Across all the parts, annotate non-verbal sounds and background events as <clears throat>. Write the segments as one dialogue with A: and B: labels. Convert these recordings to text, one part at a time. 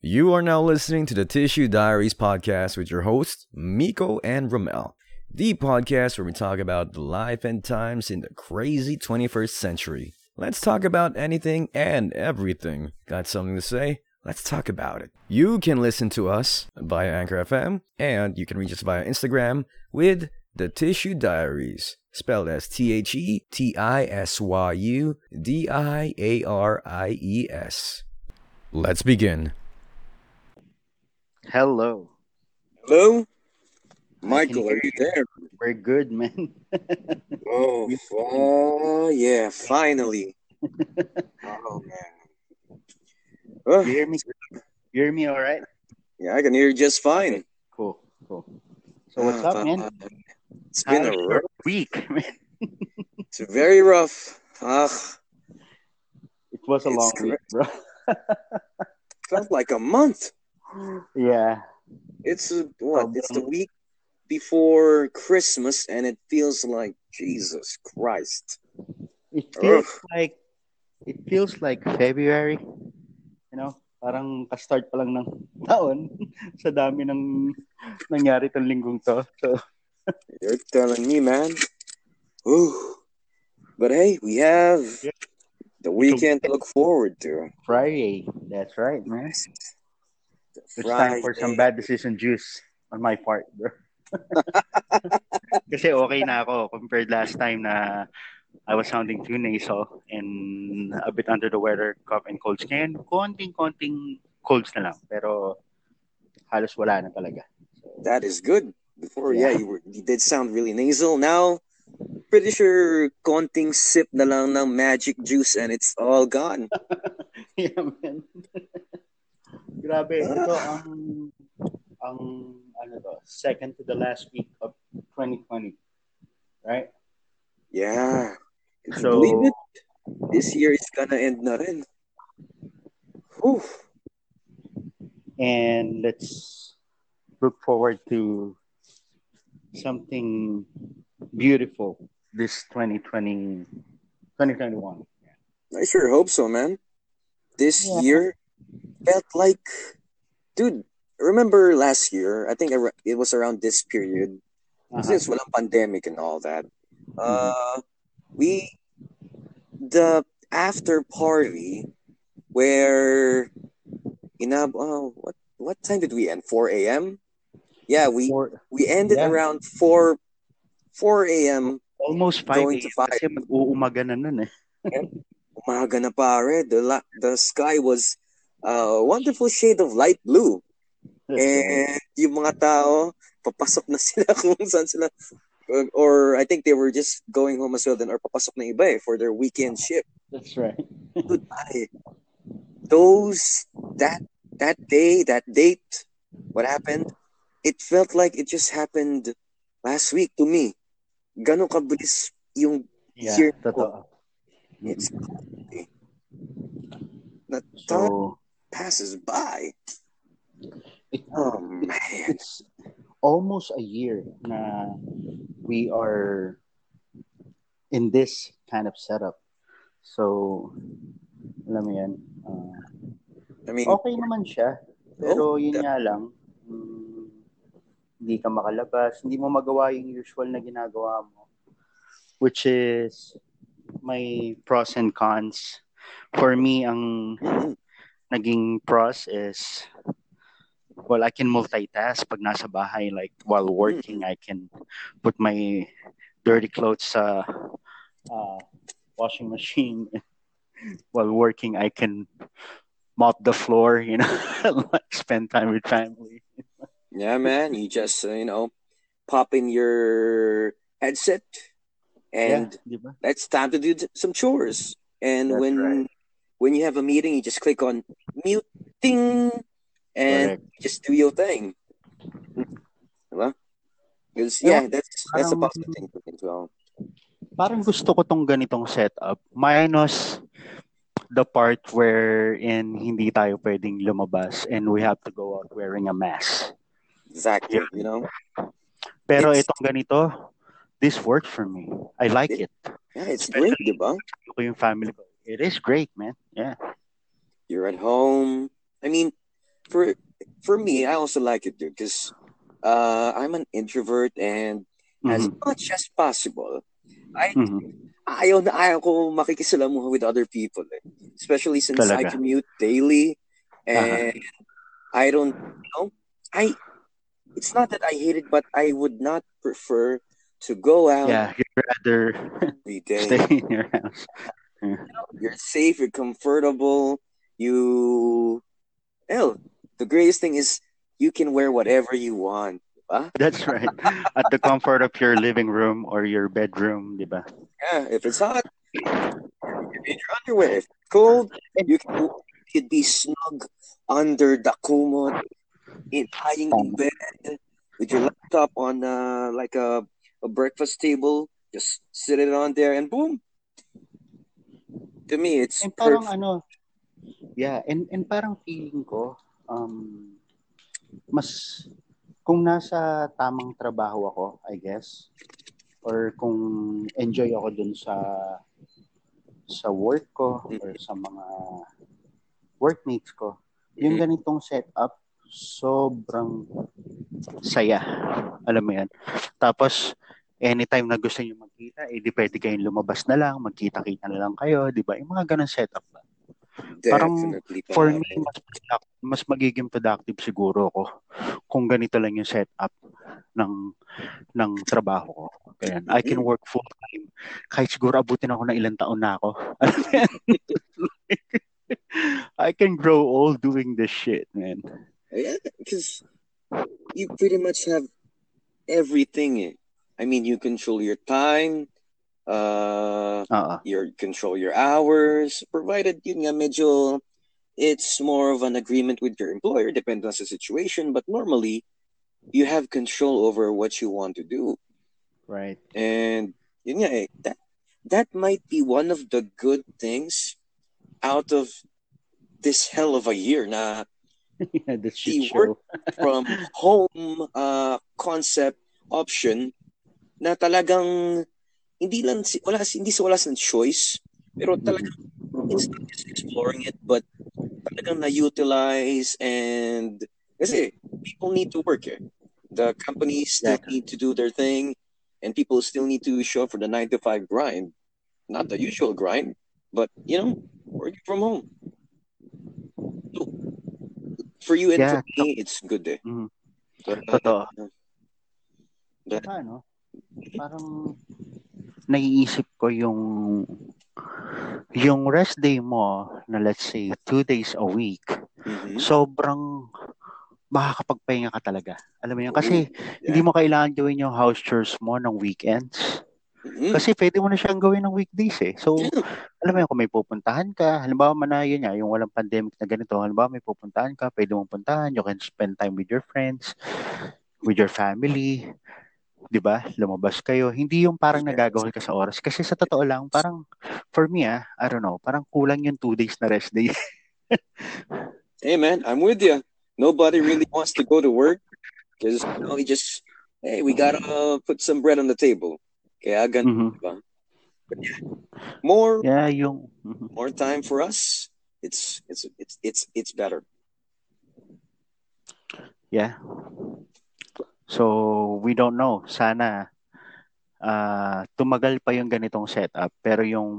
A: You are now listening to the Tisyu Diaries podcast with your hosts, Miko and Romel. The podcast where we talk about the life and times in the crazy 21st century. Let's talk about anything and everything. Got something to say? Let's talk about it. You can listen to us via Anchor FM, and you can reach us via Instagram with the Tisyu Diaries, spelled as T H E T I S Y U D I A R I E S. Let's begin.
B: Hello.
C: Hello? Michael, are you there?
B: We're good, man. <laughs>
C: Oh, oh yeah, finally. <laughs> Oh, man. Oh,
B: You hear me? You hear me all right?
C: yeah, I can hear you just fine.
B: Cool, cool. So what's
C: Ah,
B: up, man?
C: uh, It's been a rough,
B: week, <laughs> man?
C: it's very rough. Ah,
B: It was a long week, bro.
C: felt like a month.
B: Yeah.
C: It's a, what? Um, it's the week before Christmas, and it feels like Jesus Christ.
B: It feels like it feels like February. You know, parang ka-start pa lang ng <laughs> taon <laughs> sa dami ng nangyari tong linggong to. So, <laughs>
C: You're telling me, man. Ooh. But hey, we have the weekend to look forward to.
B: Friday. That's right, man. It's time for some bad decision juice on my part, bro. <laughs> Kasi okay na ako compared last time na I was sounding too nasal and a bit under the weather, cough and colds. Ngayon, konting-konting colds na lang. Pero halos wala na talaga.
C: That is good. Before,
B: Yeah.
C: yeah, you were you did sound really nasal. Now, pretty sure konting sip na lang ng magic juice and it's all gone. <laughs>
B: yeah, man. <laughs> Grabe, ah. ito ang ang ano to, second to the last week of 2020. Right?
C: Yeah. Can
B: So,
C: believe it? This year is gonna end na rin. Whew.
B: and let's look forward to something beautiful this 2020 2021
C: I sure hope so, man. This
B: Yeah.
C: year felt like, dude. Remember last year? I think it was around this period.
B: Uh-huh.
C: Since walang pandemic and all that,
B: Mm-hmm.
C: uh, we the after party where inab oh what what time did we end? Four a.m. Yeah, we
B: For
C: we ended
B: Yeah.
C: around four four a.m.
B: almost 5
C: Going to
B: a.m. kasi mag-uumaga na nun eh.
C: Umaga na pare. The la- the sky was a wonderful shade of light blue. And yung mga tao, papasok na <laughs> sila kung saan sila. Or, or I think they were just going home as well then or papasok na iba eh for their weekend ah, shift.
B: That's right. <laughs>
C: Dude, those, that, that day, that date, what happened, it felt like it just happened last week to me. Ganon kabilis yung
B: Yeah,
C: Here-
B: totoo.
C: it's that mm-hmm.
B: So,
C: passes by. Oh man.
B: it's almost a year na we are in this kind of setup. So, alam mo yan, uh,
C: I mean,
B: okay naman siya. Pero yun nga lang, mm, hindi ka makalabas, hindi mo magawa yung usual na ginagawa mo. Which is may pros and cons. For me, ang naging pros is well, I can multitask pag nasa bahay. Like, while working, I can put my dirty clothes sa uh, washing machine. <laughs> while working, I can mop the floor, you know, <laughs> like spend time with family.
C: yeah, man. You just uh, you know, pop in your headset, and
B: yeah,
C: it's time to do some chores. And
B: That's
C: when
B: right.
C: When you have a meeting, you just click on mute, ding, and
B: Correct.
C: just do your thing. Diba? Because yeah, that's that's a
B: parang-
C: positive thing for me as well.
B: Parang gusto ko tong ganitong setup. Minus the part where in hindi tayo pwedeng lumabas and we have to go out wearing a mask.
C: Exactly. You know.
B: Pero
C: It's-
B: itong ganito, this worked for me. I like it.
C: Yeah, it's great, diba?
B: Gusto ko yung family ko. It is great, man. Yeah.
C: You're at home. I mean, for for me, I also like it, dude, because uh, I'm an introvert, and as
B: Mhm.
C: much as possible, I
B: Mhm.
C: ayaw na ayaw ko makikisalamuha with other people, eh. especially since I commute daily,
B: Aha.
C: and I don't, you know, I. It's not that I hate it, but I would not prefer to go out
B: Yeah, you'd rather
C: every day. <laughs>
B: stay in your house. <laughs>
C: You're safe, you're comfortable, you hell, the greatest thing is you can wear whatever you want. diba?
B: That's right. At the comfort of your living room or your bedroom, ba?
C: Yeah, if it's hot, in your underwear. If it's cold, you can you could be snug under the kumot, in lying in bed with your laptop on uh, like a, a breakfast table. Just sit it on there and boom. To me, it's
B: And parang
C: perfect.
B: ano, yeah, and, and parang feeling ko, um, mas, kung nasa tamang trabaho ako, I guess, or kung enjoy ako dun sa sa work ko or sa mga workmates ko, yung
C: Mhm.
B: ganitong setup, sobrang saya. Alam mo yan. Tapos, anytime na gusto nyo magkita, eh di pwede kayong lumabas na lang, magkita-kita na lang kayo, di ba? Yung mga ganun setup ba? parang. For me, mas, mas magiging productive siguro ako kung ganito lang yung setup ng ng trabaho ko. Kaya I can work full time. Kahit siguro abutin ako ng ilang taon na ako. <laughs> I can grow old doing this shit, man.
C: Yeah, because you pretty much have everything. Eh. I mean, you control your time, uh,
B: Oo.
C: you control your hours, provided yun nga medyo it's more of an agreement with your employer, depends on the situation, but normally you have control over what you want to do.
B: Right.
C: And yun nga eh, that, that might be one of the good things out of this hell of a year na <laughs>
B: yeah, the shit
C: The
B: show.
C: work- <laughs> from home uh, concept option na talagang hindi lang si wala hindi sa wala sa choice pero talagang it's not just exploring it but talagang na-utilize and kasi people need to work eh. The companies still
B: Exactly.
C: need to do their thing and people still need to show up for the 9 to 5 grind. Not the usual grind, but you know, working from home. So, for you and
B: Yeah.
C: for me, it's good eh.
B: Mhm.
C: But,
B: Totoo.
C: but
B: Saka, ano, parang naiisip ko yung yung rest day mo na let's say two days a week,
C: mhm.
B: sobrang makakapagpahinga ka talaga. Alam mo yan? Kasi
C: Yeah.
B: hindi mo kailangan gawin yung house chores mo ng weekends.
C: Mhm.
B: Kasi pwede mo na siyang gawin ng weekdays eh. So,
C: Yeah.
B: alam mo yan, kung may pupuntahan ka, halimbawa man na yun nga, yung walang pandemic na ganito, halimbawa may pupuntahan ka, pwede mong puntahan, you can spend time with your friends, with your family, di ba? Lumabas kayo. Hindi yung parang nagagawal ka sa oras. Kasi sa totoo lang, parang, for me ah, I don't know, parang kulang yung two days na rest day. <laughs>
C: Hey man, I'm with you. Nobody really wants to go to work because you know, we just hey, we gotta uh, put some bread on the table. Kaya ganun,
B: Mhm.
C: diba? But yeah, more
B: Yeah, yung... mhm.
C: more time for us. It's it's it's it's it's better.
B: Yeah. So, we don't know. Sana ah tumagal pa yung ganitong setup. Pero yung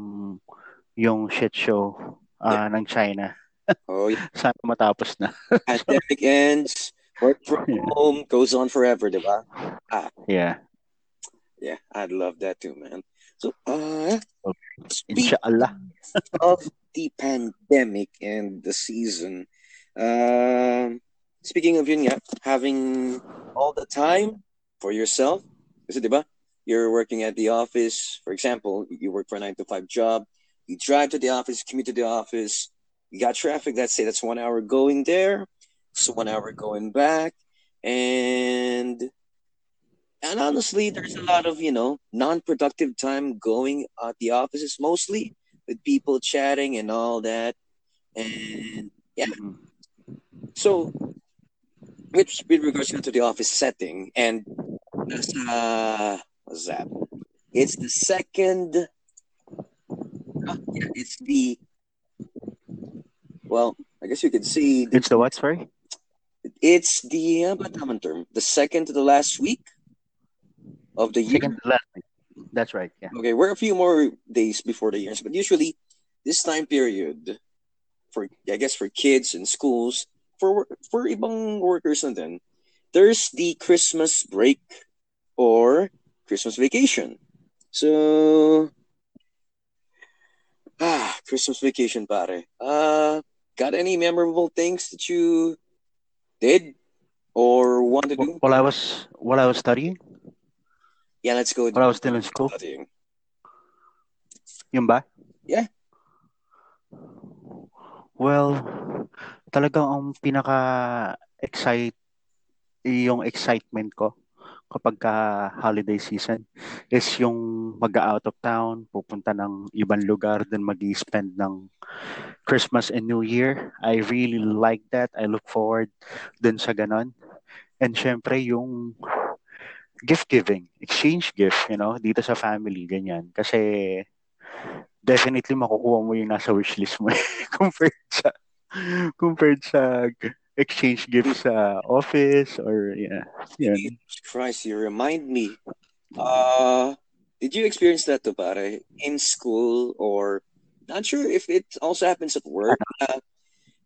B: yung shit show ah, ng China, <laughs>
C: Oh, yeah.
B: sana matapos na. <laughs>
C: pandemic ends, work from
B: Yeah.
C: home goes on forever, diba?
B: Yeah.
C: Yeah, I'd love that too, man. So, uh, speaking
B: Inshallah.
C: of the pandemic and the season, um, speaking of yun nga, having all the time for yourself, kasi diba, you're working at the office, for example, you work for a 9 to 5 job, you drive to the office, commute to the office, you got traffic, let's say that's one hour going there, so one hour going back, and and honestly, there's a lot of you know non-productive time going at the offices mostly with people chatting and all that, and yeah.
B: Mhm.
C: So, with with regards to the office setting and nasa what's that? It's the second. ah, yeah, it's the. Well, I guess you could see
B: It's the what, sorry?
C: It's the uh, term? The second to the last week of the year.
B: Second to last week. That's right. Yeah.
C: Okay, we're a few more days before the years, but usually this time period for I guess for kids and schools for for ibang workers na din, there's the Christmas break or Christmas vacation. So ah, Christmas vacation pare. Uh got any memorable things that you did or want to do?
B: While I was while I was studying,
C: Yeah, let's go.
B: while I was still in school,
C: studying.
B: yun ba?
C: Yeah.
B: Well, talagang ang pinaka excite yung excitement ko kapag ka holiday season is yung mag out of town, pupunta ng ibang lugar, then mag spend ng Christmas and New Year. I really like that. I look forward dun sa ganon. And syempre yung gift giving, exchange gift, you know, dito sa family, ganyan. Kasi definitely makukuha mo yung nasa wishlist mo <laughs> <laughs> compared sa compared sa exchange gift sa office or yeah. Yun.
C: Jesus Christ, you remind me. Uh, did you experience that to pare in school or not sure if it also happens at work? Uh,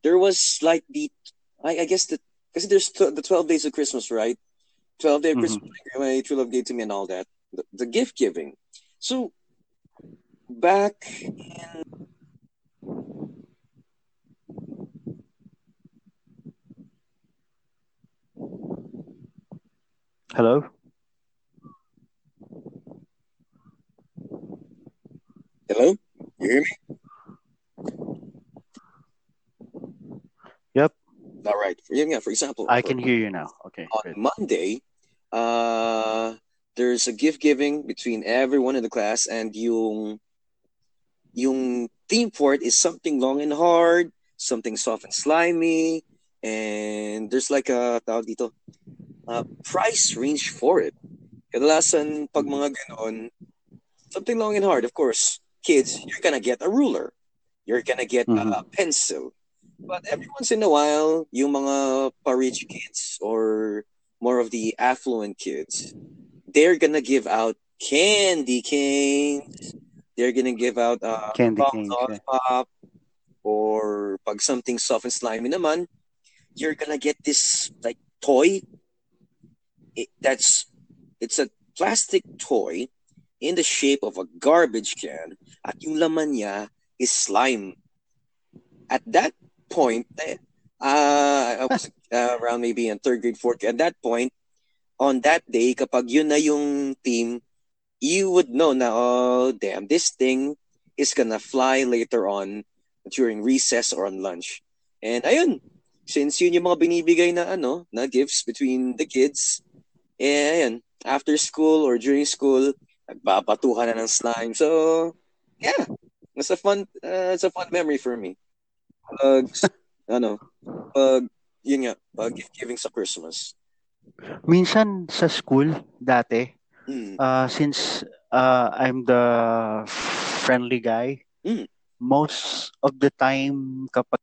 C: there was like the, I, I guess the because there's t- the twelve days of Christmas, right? Twelve day of
B: Mhm.
C: Christmas, my true love gave to me and all that. The, the gift giving. So back in
B: Hello?
C: hello, you hear me?
B: Yep.
C: All right. For, yeah, for example,
B: I
C: for-
B: can hear you now. Okay.
C: on. Monday, uh, there's a gift giving between everyone in the class, and yung yung theme for it is something long and hard, something soft and slimy, and there's like a tawag dito, uh, price range for it. Kadalasan pag mga ganon, something long and hard, of course, kids, you're gonna get a ruler. You're gonna get a pencil. But every once in a while, yung mga pa-rich kids or more of the affluent kids, they're gonna give out candy canes. They're gonna give out uh,
B: Candy
C: pop
B: canes, yeah.
C: pop, or pag something soft and slimy naman, you're gonna get this like toy. It, that's it's a plastic toy in the shape of a garbage can, at yung laman niya is slime. At that point, uh, I was uh, <laughs> around maybe in third grade, fourth. grade. At that point, on that day, kapag yun na yung team, you would know na, oh, damn, this thing is gonna fly later on during recess or on lunch. And ayun, since yun yung mga binibigay na ano, na gifts between the kids, eh, ayun, after school or during school, nagbabatuhan na ng slime. So, yeah, it's a fun, uh, it's a fun memory for me. Pag, <laughs> ano, pag, yun nga, pag giving sa Christmas.
B: Minsan sa school dati,
C: Mm.
B: uh, since uh, I'm the friendly guy,
C: Mm.
B: most of the time kapag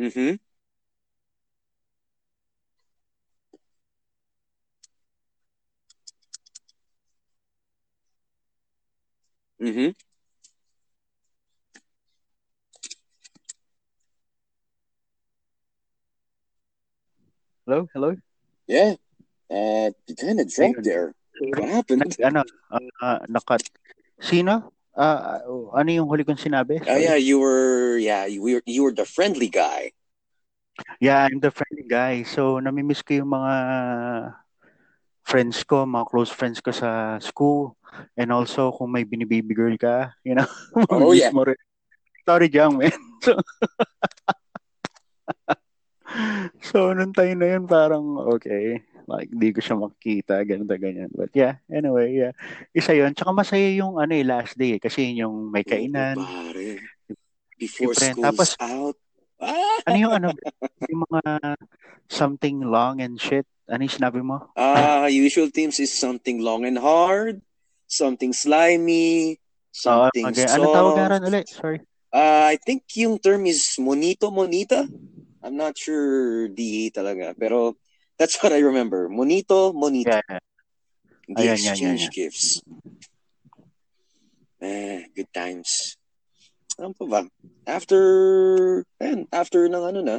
C: Mm-hmm. Mm-hmm.
B: hello, hello.
C: Yeah. Uh, you kind of dropped there. What happened?
B: Nag, ano, uh, nakat. Sino? Ah, ano yung huli kong sinabi?
C: Oh yeah, you were yeah, you were you were the friendly guy.
B: Yeah, I'm the friendly guy. So, namimiss ko yung mga friends ko, mga close friends ko sa school. And also, kung may binibaby girl ka, you know, <laughs>
C: Oh, yeah.
B: mo rin. Sorry, Jang, man. <laughs> So, <laughs> so, nung time na yun, parang, okay, like, di ko siya makikita, ganito, ganyan. But yeah, anyway, yeah. Isa yun. Tsaka masaya yung, ano eh, last day eh, kasi yun yung may kainan.
C: Oo, pare. Before
B: Different.
C: school's
B: Tapos-
C: out. <laughs>
B: Ano yung, ano, yung mga something long and shit? Ano yung sinabi mo?
C: Ah, usual themes is something long and hard, something slimy, something
B: okay. Ano tawag nga
C: soft.
B: rin ulit? Sorry.
C: Uh, I think yung term is monito, monita. I'm not sure DE talaga, pero that's what I remember. Monito, monita.
B: Yeah.
C: The
B: Ayan, yan, yan, yan.
C: gifts. Eh, good times. Ano pa ba? After, and after ng ano na,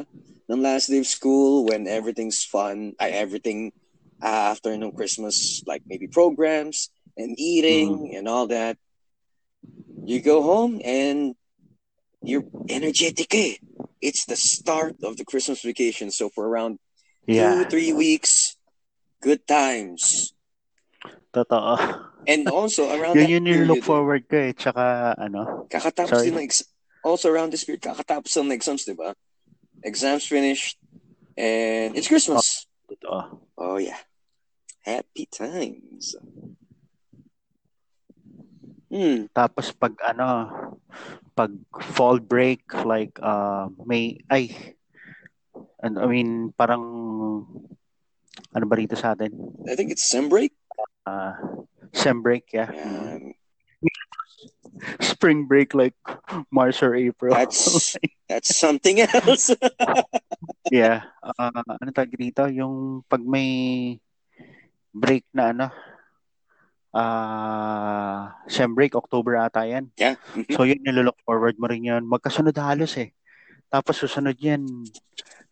C: ng last day of school, when everything's fun, ay, everything uh, after ng Christmas, like maybe programs and eating and all that, you go home and you're energetic eh. It's the start of the Christmas vacation. So for around
B: Yeah.
C: two, three weeks, good times.
B: Totoo.
C: And also around <laughs>
B: Yun
C: that
B: yun yung look
C: period,
B: forward ko eh. Tsaka ano.
C: kakatapos
B: Sorry.
C: din ng ex- also around this period, kakatapos ng exams, di ba? Exams finished, and it's Christmas.
B: Totoo.
C: Oh, yeah. Happy times. Hmm.
B: Tapos pag ano, pag fall break, like uh, may, ay, and, I mean, parang, ano ba rito sa atin?
C: I think it's sem break.
B: Uh, sem break, yeah.
C: Yeah, <laughs>
B: Spring break, like March or April.
C: that's <laughs> that's something else. <laughs>
B: yeah. Uh, ano tawag dito? Yung pag may break na ano, ah sem break, October ata yan.
C: yeah.
B: So yun, nilolook forward mo rin yun. Magkasunod halos eh. Tapos susunod yan,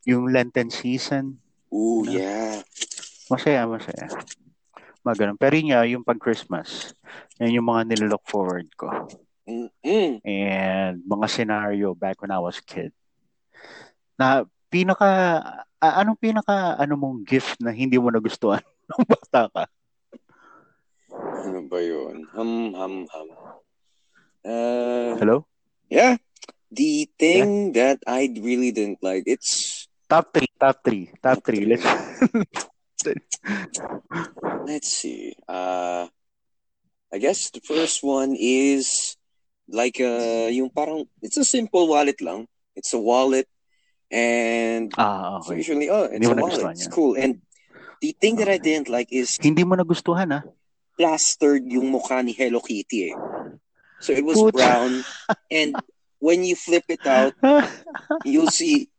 B: yung Lenten season.
C: Ooh, yeah.
B: Masaya, masaya. Mga ganun. Pero yun nga, yung pag-Christmas, yan yung mga nilolook forward ko.
C: Mm-mm.
B: And mga scenario back when I was a kid. Na pinaka, ah, anong pinaka, ano mong gift na hindi mo nagustuhan <laughs> nung bata ka?
C: Ano ba yun? Hum, hum, hum. Uh,
B: Hello?
C: yeah. The thing that I really didn't like, it's
B: Top 3, top 3, top 3. Let's,
C: let's see. Uh, I guess the first one is like uh, yung parang it's a simple wallet lang. It's a wallet, and
B: ah,
C: so usually oh, it's
B: Hindi
C: a wallet. It's cool. And the thing that I didn't like is
B: Hindi mo nagustuhan ah.
C: plastered yung mukha ni Hello Kitty. Eh. So it was brown, and when you flip it out, <laughs> you'll see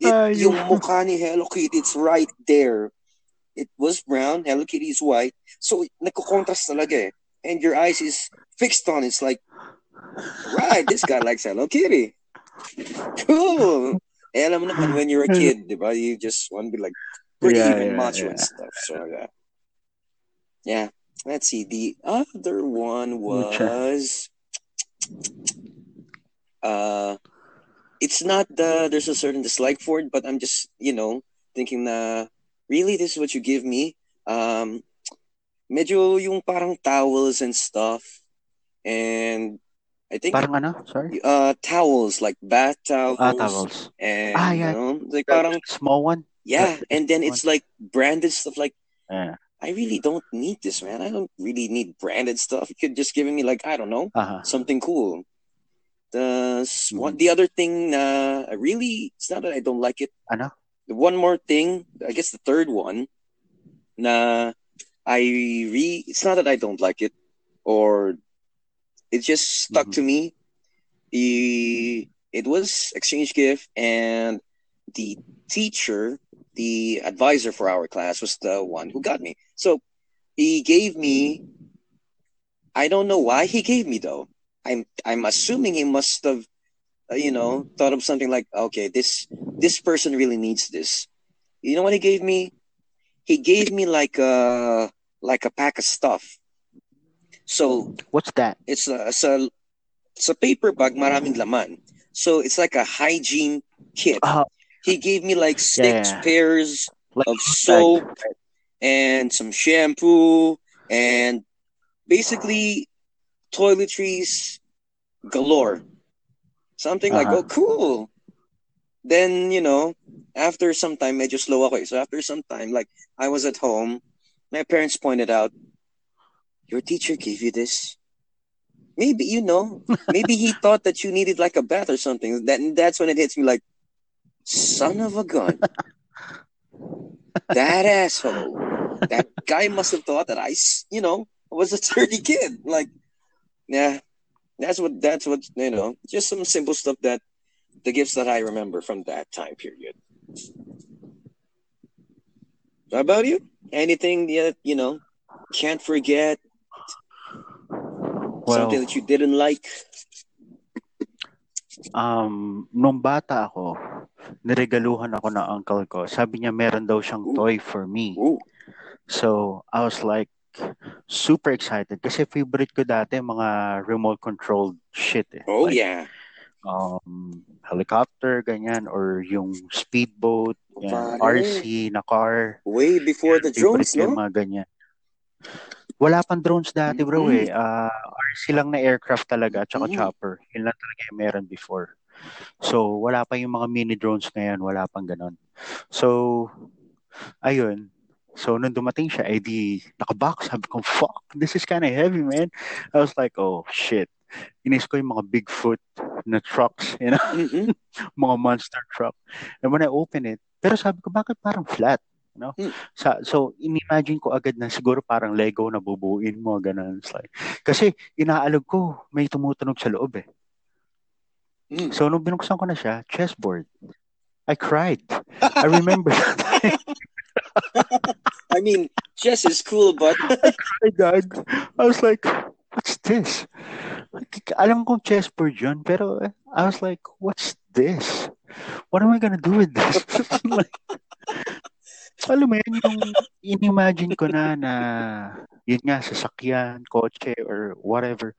C: it,
B: Ay,
C: yung mukha ni Hello Kitty, it's right there. It was brown, Hello Kitty is white. So, nagko-contrast talaga eh. And your eyes is fixed on. It's like, right, this guy likes Hello Kitty. Cool. Eh, alam mo naman, when you're a <laughs> kid, di ba, you just want to be like pretty
B: Yeah,
C: and
B: yeah,
C: macho
B: yeah.
C: and stuff. So, yeah. Yeah. Let's see. The other one was uh it's not the there's a certain dislike for it, but I'm just, you know, thinking na really this is what you give me. Um medyo yung parang towels and stuff. And I think
B: Parang ano? Sorry?
C: uh towels like bath towels,
B: Ah, towels.
C: and
B: Ah,
C: you
B: yeah.
C: know, like parang
B: Small one?
C: yeah, and then it's like branded stuff like
B: Yeah.
C: I really don't need this, man. I don't really need branded stuff. You could just give me like I don't know
B: Aha.
C: something cool. The s-
B: Mhm.
C: one, the other thing, uh, I really it's not that I don't like it.
B: Ano?
C: One more thing, I guess the third one, na I re it's not that I don't like it, or it just stuck
B: Mhm.
C: to me. The it was exchange gift, and the teacher, the advisor for our class, was the one who got me. So he gave me. I don't know why he gave me though. I'm I'm assuming he must have, uh, you know, thought of something like, okay, this this person really needs this. You know what he gave me? He gave me like a like a pack of stuff. So
B: What's that?
C: it's a it's a, it's a paper bag, maraming laman. So it's like a hygiene kit.
B: Ah,
C: He gave me like six
B: Yeah.
C: pairs
B: like
C: of soap and some shampoo and basically toiletries galore. Something like,
B: Uh-huh.
C: oh, cool. Then, you know, after some time, medyo slow ako eh. So after some time, like, I was at home, my parents pointed out, your teacher gave you this? Maybe, you know, <laughs> maybe he thought that you needed like a bath or something. That, that's when it hits me like, son of a gun. that asshole. That guy must have thought that I, you know, was a dirty kid. Like, yeah, That's what that's what you know. Just some simple stuff that the gifts that I remember from that time period. How about you? Anything that you know can't forget? Something that you didn't like?
B: Um, nung bata ako, niregaluhan ako ng uncle ko. Sabi niya meron daw siyang
C: Ooh.
B: toy for me.
C: Ooh.
B: So, I was like super excited kasi favorite ko dati mga remote controlled shit eh.
C: Oh
B: Like,
C: yeah.
B: um, helicopter, ganyan, or yung speedboat, yan,
C: Pare.
B: RC na car.
C: Way before the
B: Favorite
C: drones,
B: yung
C: no?
B: mga ganyan. Wala pang drones dati, bro,
C: Mhm.
B: eh. Ah, RC lang na aircraft talaga, at saka
C: Mhm.
B: chopper. Yun lang talaga yung meron before. So, wala pa yung mga mini drones ngayon, wala pang ganon. So, ayun. So, nung dumating siya, eh di, nakabox. Sabi ko, fuck, this is kind of heavy, man. I was like, oh, shit. Inis ko yung mga Bigfoot na trucks, you know, <laughs> mga monster truck. And when I open it, pero sabi ko, bakit parang flat? You know?
C: Hmm.
B: Sa, so, in-imagine ko agad na siguro parang Lego na bubuin mo, ganun. It's like, kasi inaalog ko, may tumutunog sa loob eh.
C: Mm.
B: So, nung binuksan ko na siya, chessboard. I cried. I remember <laughs> that. <laughs>
C: I mean, chess is cool, but
B: God. I was like, what's this? Like, alam kong chessboard yun, pero eh, I was like, what's this? What am I gonna do with this? <laughs> like, alam mo yun, yung in-imagine ko na na yun nga, sasakyan, kotse, or whatever.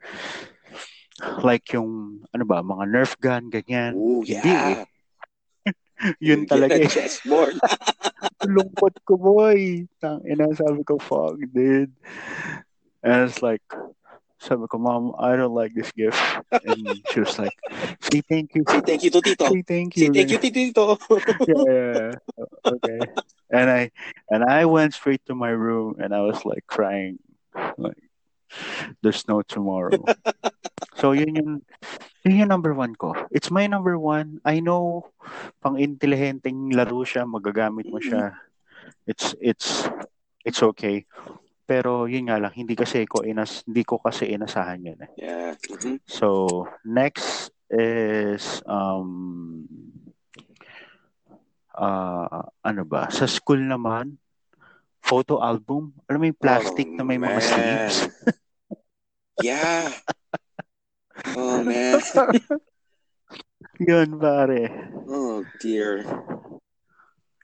B: Like yung, ano ba, mga Nerf gun, ganyan.
C: oh
B: Hindi
C: yeah. <laughs>
B: Yun talaga
C: a
B: eh.
C: chessboard. <laughs>
B: lungkot ko, boy. Tang ina, sabi ko, fuck, dude. And it's like, sabi ko, mom, I don't like this gift. And she was like, say thank you.
C: Say thank you to Tito.
B: Say thank
C: Say
B: you.
C: thank you to Tito. <laughs>
B: yeah, yeah, yeah. Okay. And I and I went straight to my room and I was like crying. Like <laughs> there's no tomorrow. so yun yung yun yung number one ko. It's my number one. I know pang intelihenteng laro siya, magagamit mo siya. It's it's it's okay. Pero yun nga lang, hindi kasi ko inas hindi ko kasi inasahan yun eh.
C: yeah. Mhm.
B: So next is um uh, ano ba? Sa school naman, photo album. Alam mo yung plastic
C: Oh,
B: na may mga
C: man.
B: sleeves? <laughs>
C: Yeah. Oh man. <laughs>
B: Yun, pare.
C: Oh dear.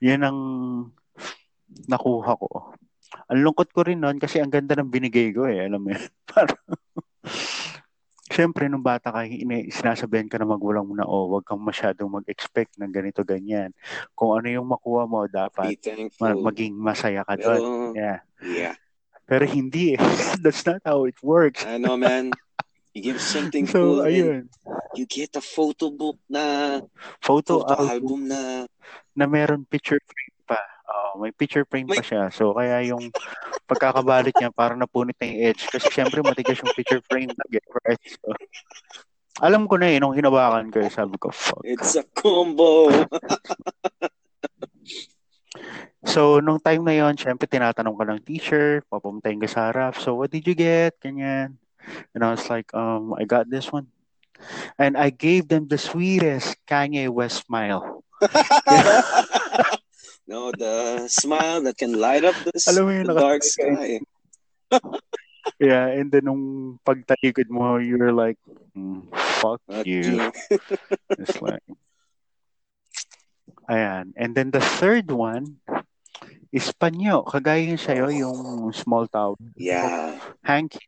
B: Yan ang nakuha ko. Ang lungkot ko rin nun kasi ang ganda ng binigay ko eh. Alam mo yun? <laughs> Parang, Siyempre, nung bata ka, sinasabihan ka na magulang mo na, oh, wag kang masyadong mag-expect ng ganito, ganyan. Kung ano yung makuha mo, dapat ma- maging masaya ka doon. Yeah.
C: yeah.
B: Pero hindi eh. <laughs> That's not how it works.
C: I know, man. You give something
B: So,
C: cool
B: ayun.
C: you get a photo book na
B: Photo,
C: photo
B: album
C: album na
B: na meron picture frame. Oh, may picture frame pa siya. So, kaya yung pagkakabalit niya, parang napunit na yung edge. Kasi syempre, matigas yung picture frame na right? So, alam ko na eh, nung hinawakan ko, eh, sabi ko, fuck.
C: it's a combo. <laughs>
B: So, nung time na yon, syempre, tinatanong ka ng teacher, papumuntahin ka sa harap. So, what did you get? Ganyan. And I was like, um, I got this one. And I gave them the sweetest Kanye West smile. <laughs>
C: no, the smile that can light up the, s-
B: Alam mo yun,
C: the dark sky.
B: Yeah, and then nung pagtalikod mo, you're like, mm, fuck
C: Fuck
B: you.
C: you. <laughs>
B: It's like, ayan. And then the third one is panyo. Kagaya yun sa'yo, yung small town.
C: Yeah.
B: Hanky.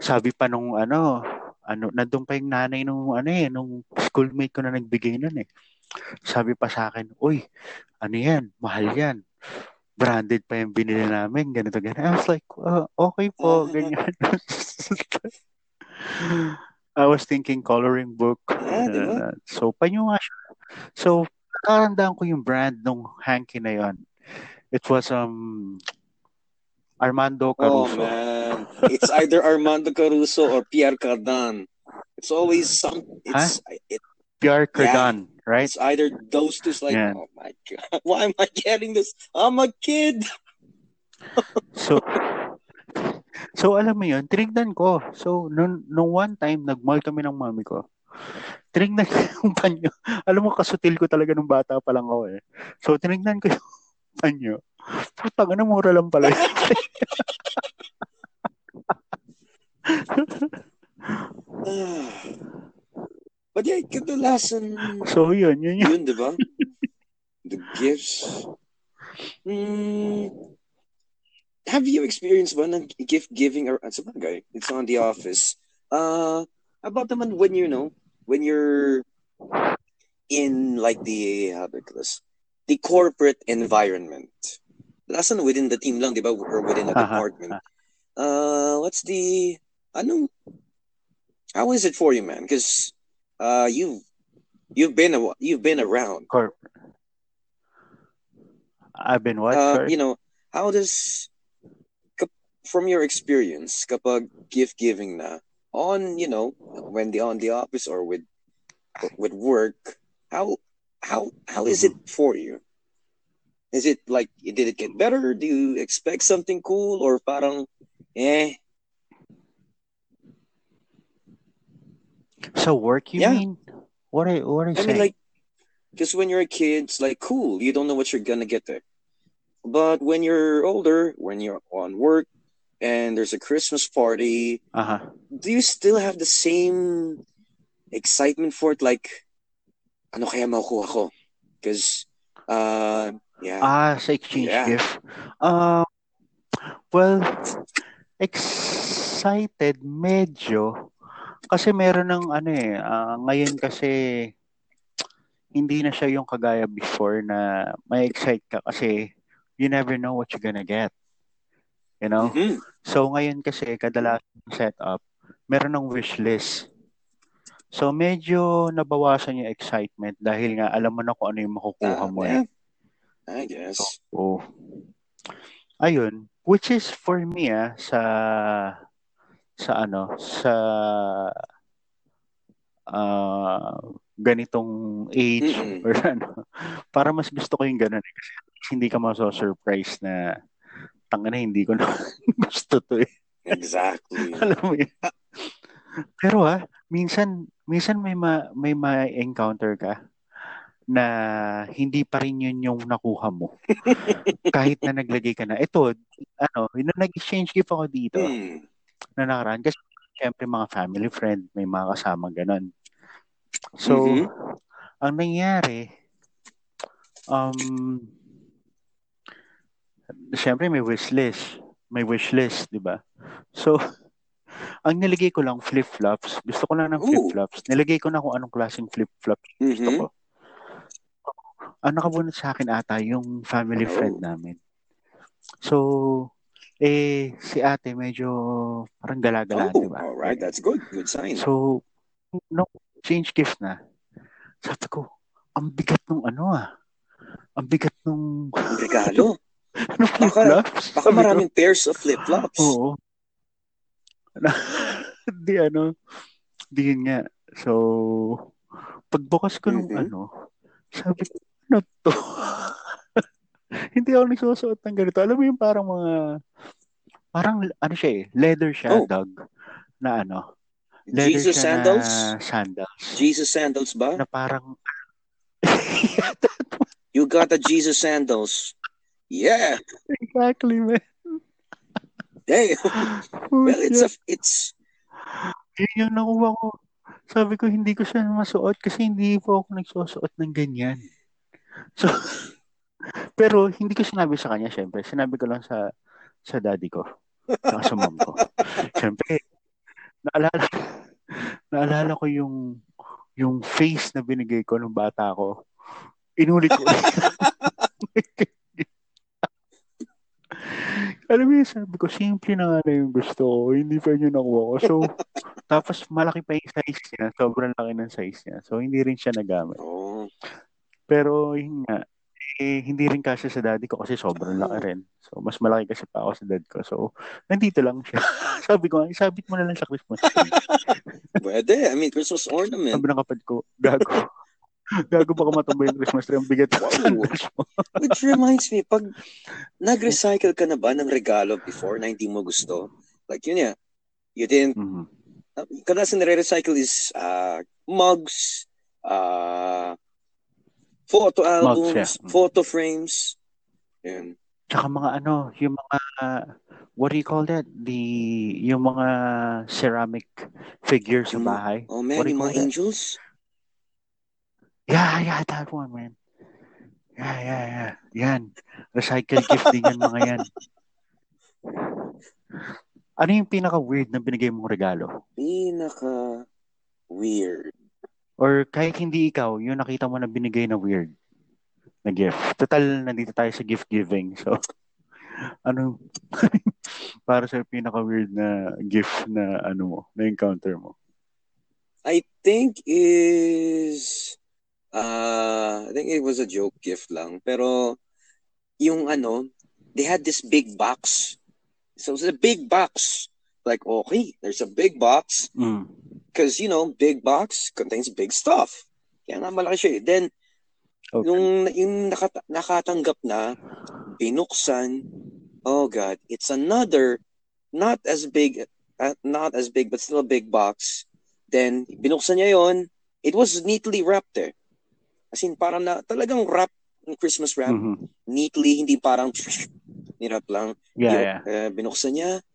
B: Sabi pa nung ano, ano, nandun pa yung nanay nung ano eh, nung schoolmate ko na nagbigay nun eh. Sabi pa sa akin, uy, ano yan, mahal yan. Branded pa yung binili namin, ganito, ganito. I was like, "Uh, okay po, ganyan. I was thinking coloring book.
C: Yeah, di ba?
B: Uh, so, panyo nga siya. So, nakarandaan ko yung brand nung hanky na yon. It was um Armando
C: Oh
B: Caruso.
C: man, it's either Armando Caruso or Pierre Cardan. It's always some. It's it,
B: Pierre Cardan, right?
C: it's either those two. Like,
B: Yeah.
C: oh my god, <laughs> why am I getting this? I'm a kid.
B: So, So, alam mo yun, tinignan ko. So, nung, nung one time, nag-mall kami ng mami ko. Tinignan ko yung panyo. Alam mo, kasutil ko talaga nung bata pa lang ako eh. So, tinignan ko yung <laughs> panyo. Putang na, mura lang pala. <laughs>
C: Ah. But yeah, kadalasan <laughs>
B: so, yun, yun yun.
C: yun, di ba? The gifts. Hmm. Have you experienced ba ng gift giving or sa bagay? It's on the office. Uh, about naman when you know, when you're in like the how do this? the corporate environment. Lasan within the team lang, di ba? Or within a department. Uh, what's the anong how is it for you, man? Because uh, you've you've been a, you've been around.
B: Corp. I've been what?
C: Uh, you know, how does from your experience kapag gift giving na on, you know, when the on the office or with with work, how how how is it for you? Is it like did it get better? Do you expect something cool or parang eh?
B: So work, you
C: Yeah.
B: mean? What are what are you
C: I
B: saying?
C: mean, like, because when you're a kid, it's like cool. You don't know what you're gonna get there. But when you're older, when you're on work, and there's a Christmas party,
B: Aha.
C: do you still have the same excitement for it? Like, ano kaya makukuha ko? Because, uh, yeah,
B: Ah, sa exchange
C: Yeah.
B: gift. Um, well, excited medyo kasi meron ng ano eh, ah, ngayon kasi hindi na siya yung kagaya before na may excite ka kasi you never know what you're gonna get. You know?
C: Mhm.
B: So ngayon kasi kadalasan setup, meron ng wish list. So medyo nabawasan yung excitement dahil nga alam mo na kung ano yung makukuha
C: Ah,
B: mo eh.
C: yeah, I guess.
B: Oh. Ayun, which is for me ah sa sa ano, sa ah, ganitong age or ano, para mas gusto ko yung ganun eh. Kasi hindi ka maso-surprise na tanga na hindi ko na <laughs> gusto to eh.
C: Exactly. <laughs>
B: Alam mo yun. Pero ah, minsan minsan may ma, may ma-encounter ka na hindi pa rin yun yung nakuha mo. <laughs> Kahit na naglagay ka na. Ito, ano, nung nag-exchange gift ako dito
C: Hmm.
B: Na nakaraan kasi syempre mga family friend, may mga kasama ganun. So,
C: Mhm.
B: ang nangyari, um, syempre may wish list. May wish list, di ba? So, <laughs> ang nilagay ko lang flip-flops. Gusto ko lang ng
C: Ooh.
B: flip-flops. Nilagay ko na kung anong klaseng flip-flops gusto
C: Mhm.
B: ko. Ang nakabunot sa akin ata yung family
C: Oh.
B: friend namin. So, eh, si ate medyo parang gala-gala,
C: Oh,
B: di ba?
C: all right. That's good. Good sign.
B: So, nung change gift na, sabi ko, ang bigat nung ano ah. Ang bigat nung,
C: Ang <laughs> regalo.
B: nung flip-flops.
C: Baka
B: Sabi ko,
C: maraming pairs of flip-flops.
B: Oo. <laughs> di ano, di yun nga. So, pagbukas ko nung
C: Mhm.
B: ano, sabi ko, ano to? <laughs> <laughs> Hindi ako nagsusuot ng ganito. Alam mo yung parang mga, parang ano siya eh, leather siya,
C: Oh.
B: dog, na ano, leather
C: Jesus sandals?
B: sandals.
C: Jesus sandals ba?
B: Na parang, <laughs>
C: You got the Jesus sandals. Yeah.
B: exactly, man.
C: Hey. <laughs> well, it's a it's
B: Yun yung nakuha ko. Sabi ko, hindi ko siya masuot kasi hindi po ako nagsusuot ng ganyan. So, pero hindi ko sinabi sa kanya, syempre. Sinabi ko lang sa sa daddy ko. Saka sa mom ko. <laughs> Syempre, naalala, naalala ko yung yung face na binigay ko nung bata ko. Inulit ko. <laughs> Alam mo yun, sabi ko, simple na nga na yung gusto ko. Hindi pa yun nakuha ko. So, tapos malaki pa yung size niya. Sobrang laki ng size niya. So, hindi rin siya nagamit.
C: oh.
B: Pero, yun nga, eh, hindi rin kasi sa daddy ko kasi sobrang laki rin. So, mas malaki kasi pa ako sa dad ko. So, nandito lang siya. <laughs> sabi ko, isabit mo na lang sa Christmas tree. <laughs>
C: Pwede. I mean, Christmas ornament.
B: Sabi ng kapatid ko, gago. <laughs> gago baka matambay yung Christmas tree. Ang bigat
C: Wow. Which reminds me, pag nag-recycle ka na ba ng regalo before na hindi mo gusto? Like yun yeah. You didn't
B: Mhm.
C: kadalasan nire-recycle is uh, mugs, uh, photo albums,
B: yeah. Mm.
C: photo frames. Yun.
B: Tsaka mga ano, yung mga, what do you call that? The, yung mga ceramic figures sa
C: Yung-
B: bahay.
C: Oh man, yung mga
B: that?
C: angels.
B: Yeah, yeah, that one, man. Yeah, yeah, yeah. Yan. Recycle gift din yan, mga yan. Ano yung pinaka-weird na binigay mong regalo?
C: Pinaka weird.
B: Or kahit hindi ikaw, yung nakita mo na binigay na weird na gift. Total, nandito tayo sa gift giving. So, <laughs> ano, <laughs> para sa pinaka-weird na gift na ano mo, na encounter mo?
C: I think is uh I think it was a joke gift lang. Pero yung ano, they had this big box. So it's a big box. Like, okay, there's a big box.
B: Mm.
C: Because, you know, big box contains big stuff. Kaya nga malaki siya eh. Then,
B: Okay.
C: nung yung nakata- nakatanggap na, binuksan, oh God, it's another, not as big, uh, not as big, but still a big box. Then, binuksan niya yon it was neatly wrapped there. As in, parang na, talagang wrap, Christmas wrap,
B: Mhm.
C: neatly, hindi parang nirap lang.
B: Yeah,
C: Yo,
B: yeah.
C: eh, binuksan niya.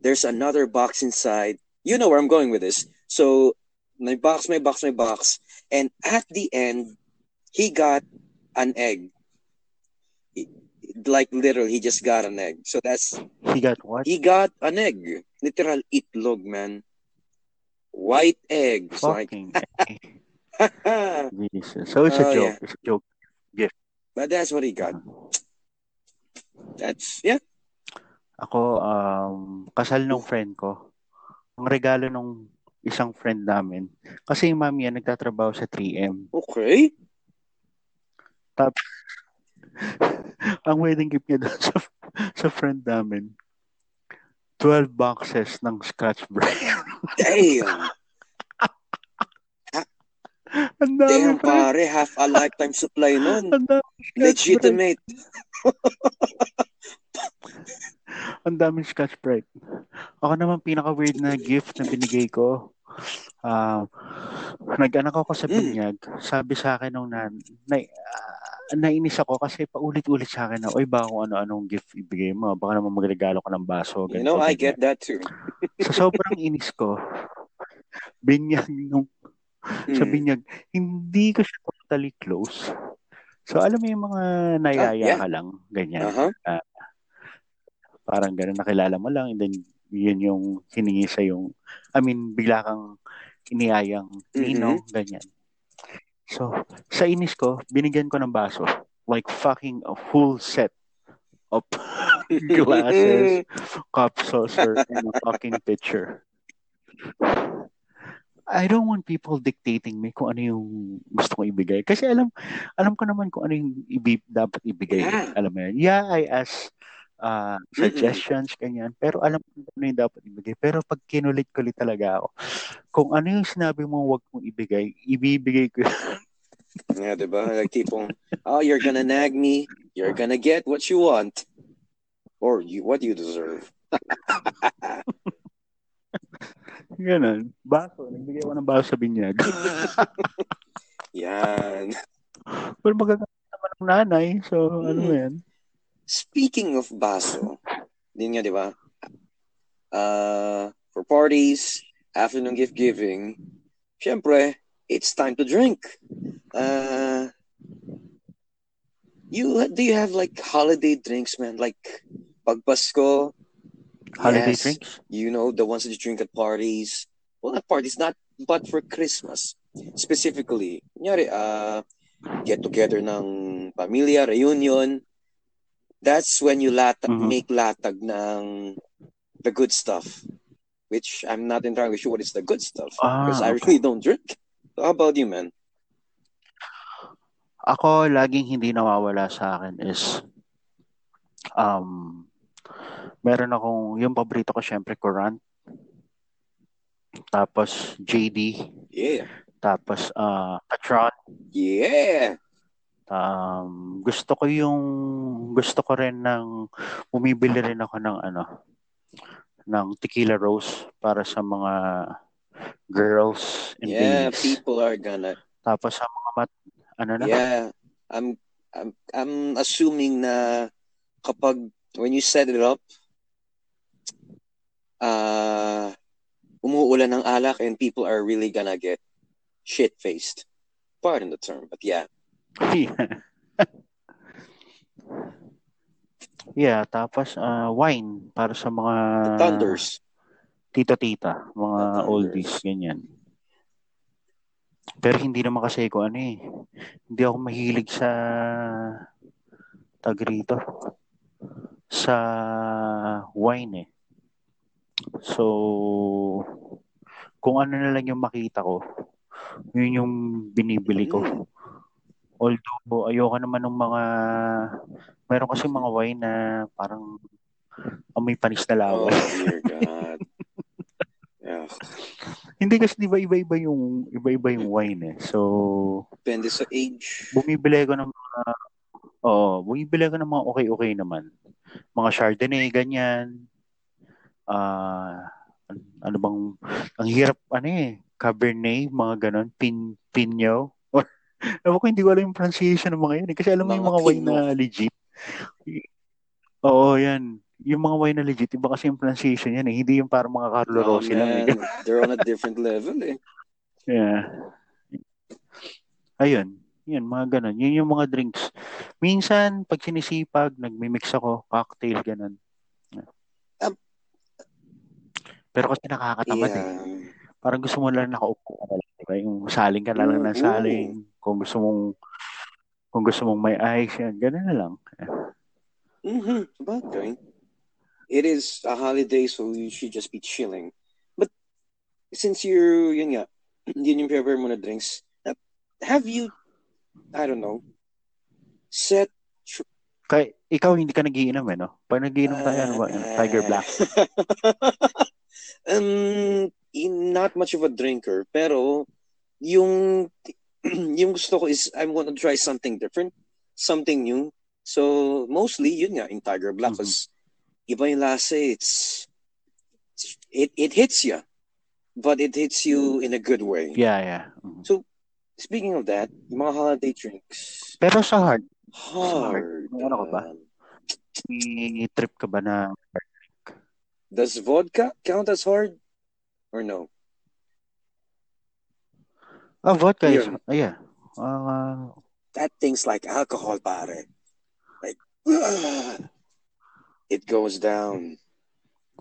C: There's another box inside. You know where I'm going with this. So, my box, my box, my box. And at the end, he got an egg. He- Like literally, he just got an egg. So that's,
B: He got what?
C: he got an egg. Literal itlog, man. White egg. It's like,
B: Fucking <laughs> Jesus. So it's a
C: Oh,
B: joke.
C: yeah.
B: It's a joke. Gift.
C: But that's what he got. That's, yeah.
B: Ako, um, kasal nung friend ko. Ang regalo nung isang friend namin. Kasi yung mami yan, nagtatrabaho sa 3M.
C: Okay. <laughs>
B: Ang wedding gift niya doon <laughs> sa, sa friend namin, 12 boxes ng Scotch Brite.
C: Damn.
B: Ang dami,
C: Damn, pare. Half a lifetime supply nun. Legitimate.
B: Ang daming Scotch Brite. Ako naman pinaka-weird na gift na binigay ko. Ah, nag-anak ako sa
C: Mm.
B: binyag. Sabi sa akin nung nan, na, ah, nainis ako kasi paulit-ulit sa akin na, oy ba kung ano-anong gift ibigay mo? Baka naman magregalo ka ng baso.
C: You
B: ganito,
C: know, I
B: ganyan."
C: get that too.
B: Sa sobrang inis ko, binyag nung
C: Mm.
B: binyag, hindi ko siya totally close. So, alam mo yung mga nayaya
C: Ah, yeah.
B: ka lang, ganyan.
C: Uh-huh.
B: parang gano'n nakilala mo lang and then yun yung hiningi sa yung I mean bigla kang iniyayang ninong ganyan so sa inis ko binigyan ko ng baso like fucking a full set of <laughs> glasses cup saucer and a fucking pitcher I don't want people dictating me kung ano yung gusto kong ibigay. Kasi alam alam ko naman kung ano yung ibi, dapat ibigay.
C: Yeah.
B: Alam mo yun. Yeah, I ask uh, suggestions, ganyan. Pero alam ko ano yung dapat ibigay. Pero pag kinulit-kulit talaga ako, kung ano yung sinabi mo wag mong ibigay, ibibigay ko. <laughs>
C: Yeah, diba? Like tipong, oh, you're gonna nag me. You're gonna get what you want. Or you what you deserve. <laughs>
B: Ganun. Baso. Nagbigay ako ng baso sa binyag. <laughs>
C: Yan.
B: Pero magaganda naman ng nanay. So, ano
C: Mm.
B: yan?
C: Speaking of baso, din nga, di ba? Uh, for parties, afternoon gift giving, syempre, it's time to drink. Uh, you do you have like holiday drinks, man? Like pag Pasko,
B: Holiday
C: Yes.
B: drinks?
C: you know, the ones that you drink at parties. Well, not parties, not but for Christmas specifically. Kunyari, uh, get together ng pamilya, reunion. That's when you latag,
B: Mhm.
C: make latag ng the good stuff. Which I'm not entirely sure what is the good stuff.
B: Ah,
C: Because I
B: okay.
C: really don't drink. So how about you, man?
B: Ako, laging hindi nawawala sa akin is um, meron akong, yung paborito ko syempre, Courant. Tapos, JD.
C: Yeah.
B: Tapos, uh, Patron.
C: Yeah.
B: Um, gusto ko yung, gusto ko rin ng, bumibili rin ako ng ano, ng tequila rose para sa mga girls and
C: Yeah,
B: babes.
C: people are gonna.
B: Tapos sa mga mat, ano na?
C: Yeah, I'm I'm I'm assuming na kapag when you set it up, uh, umuulan ng alak and people are really gonna get shit faced. Pardon the term, but yeah. <laughs>
B: yeah, tapos uh, wine para sa mga
C: The Thunders.
B: tito-tita, mga
C: The Thunders.
B: oldies, ganyan. Pero hindi naman kasi ko ano eh. Hindi ako mahilig sa tag rito. Sa wine eh. So, kung ano na lang yung makita ko, yun yung binibili ko. Although, ayoko naman ng mga, meron kasi mga wine na parang amoy panis na
C: Oh
B: lawas.
C: dear God. yeah.
B: Hindi kasi di ba iba-iba yung iba-iba yung wine eh. So,
C: Depende sa age.
B: bumibili ko ng mga Oo, bumibili ko ng mga okay-okay naman. Mga Chardonnay, ganyan. Ah, an- ano bang ang hirap ano eh, Cabernet, mga ganon, pin Pinot. <laughs> Ewan ko, hindi ko alam yung pronunciation ng mga yun. eh. Kasi alam mo yung
C: Mga
B: wine na legit. Oo, yan. Yung mga wine na legit, iba kasi yung pronunciation yan eh. Hindi yung parang mga Carlo
C: Oh,
B: Rossi lang eh. <laughs>
C: They're on a different level eh.
B: Yeah. Ayun. Yun, mga ganun. Yun yung mga drinks. Minsan, pag sinisipag, nagmimix ako, cocktail, ganun.
C: Um,
B: Pero kasi nakakatamad eh.
C: Yeah.
B: Parang gusto mo lang nakaupo ka na lang. Diba? Yung saling ka na lang ng
C: Oo.
B: saling. Kung gusto mong kung gusto mong may ice, yan. Ganun na lang.
C: Mm-hmm. Sabagay. It is a holiday, so you should just be chilling. But since you're, yun nga, <clears throat> yun yung prepare mo na drinks, uh, have you, I don't know, set
B: Kaya, ikaw hindi ka nagiinom eh, no? Pag nagiinom tayo, ano ba? Ano, Tiger Black. <laughs>
C: um, not much of a drinker, pero yung <clears throat> yung gusto ko is I want to try something different, something new. So mostly yun nga in Tiger Black because iba yung lasa, eh. it's it it hits you, but it hits you in a good way.
B: Yeah, yeah. Mhm.
C: Speaking of that, yung mga holiday drinks,
B: Pero sa hard,
C: hard.
B: Ano ka ba? may trip ka ba na
C: Does vodka count as hard or no?
B: Ah, vodka is,
C: Yun.
B: ah, yeah. Ah,
C: that thing's like alcohol, pare. Like, <sighs> it goes down.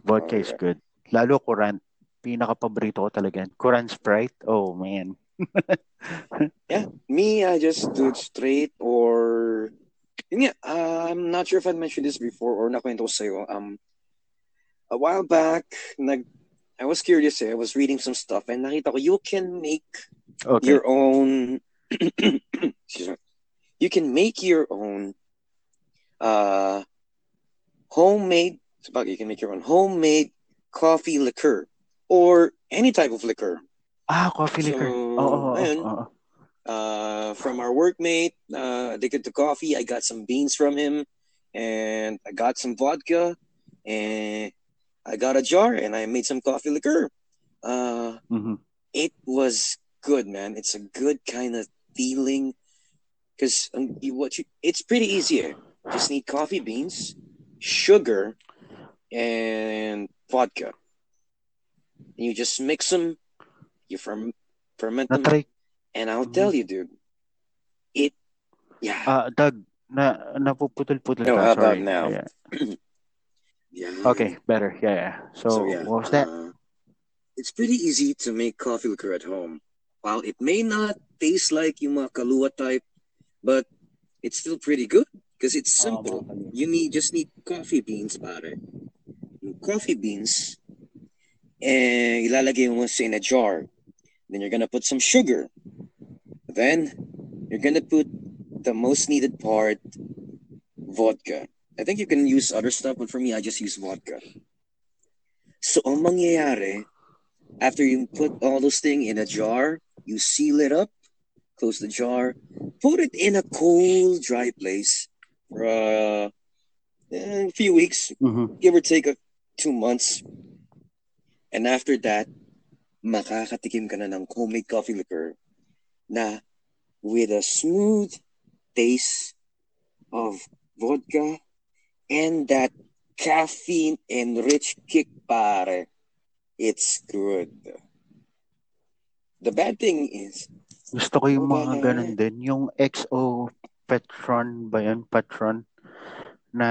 B: vodka
C: Oh,
B: is good. Lalo Kurant. Pinaka-paborito ko talaga yan. Kurant Sprite. Oh, man. <laughs>
C: Yeah, me, I just do it straight or... Yun nga, uh, I'm not sure if I mentioned this before or not nakwento ko sa'yo. Um, a while back, nag, I was curious eh. I was reading some stuff and nakita ko you can make
B: Okay.
C: your own... <clears throat> excuse me. You can make your own uh, homemade... You can make your own homemade coffee liqueur or any type of liquor.
B: Ah, coffee
C: So,
B: liquor. Oo, oo,
C: ayun.
B: oo.
C: Uh, from our workmate, uh, addicted to coffee, I got some beans from him, and I got some vodka, and I got a jar, and I made some coffee liqueur. Uh,
B: Mhm.
C: it was good, man. It's a good kind of feeling, because um, you, what you, it's pretty easy. Just need coffee beans, sugar, and vodka. And you just mix them. You ferm- ferment them.
B: Na-try.
C: And I'll tell you, dude, it, yeah,
B: Ah, Doug, na, napuputol-putol
C: No,
B: ka.
C: how about now?
B: Yeah. <clears throat>
C: yeah.
B: Okay, better. Yeah, yeah. So,
C: yeah,
B: what was that?
C: uh, it's pretty easy to make coffee liquor at home. While it may not taste like yung mga Kahlua type, but it's still pretty good because it's simple.
B: Oh,
C: you need just need coffee beans. Yung coffee beans, eh, ilalagay mo sa in a jar. Then you're gonna put some sugar. Then you're gonna put the most needed part, vodka. I think you can use other stuff, but for me, I just use vodka. So ang mangyayari, after you put all those things in a jar, you seal it up, close the jar, put it in a cold, dry place for uh, a few weeks,
B: Mhm.
C: give or take a, two months. And after that, makakatikim ka na ng homemade coffee liquor na with a smooth taste of vodka and that caffeine enriched kick pare. It's good. The bad thing is,
B: Gusto ko yung mga ganun din. Yung XO Petron ba yun? Patron na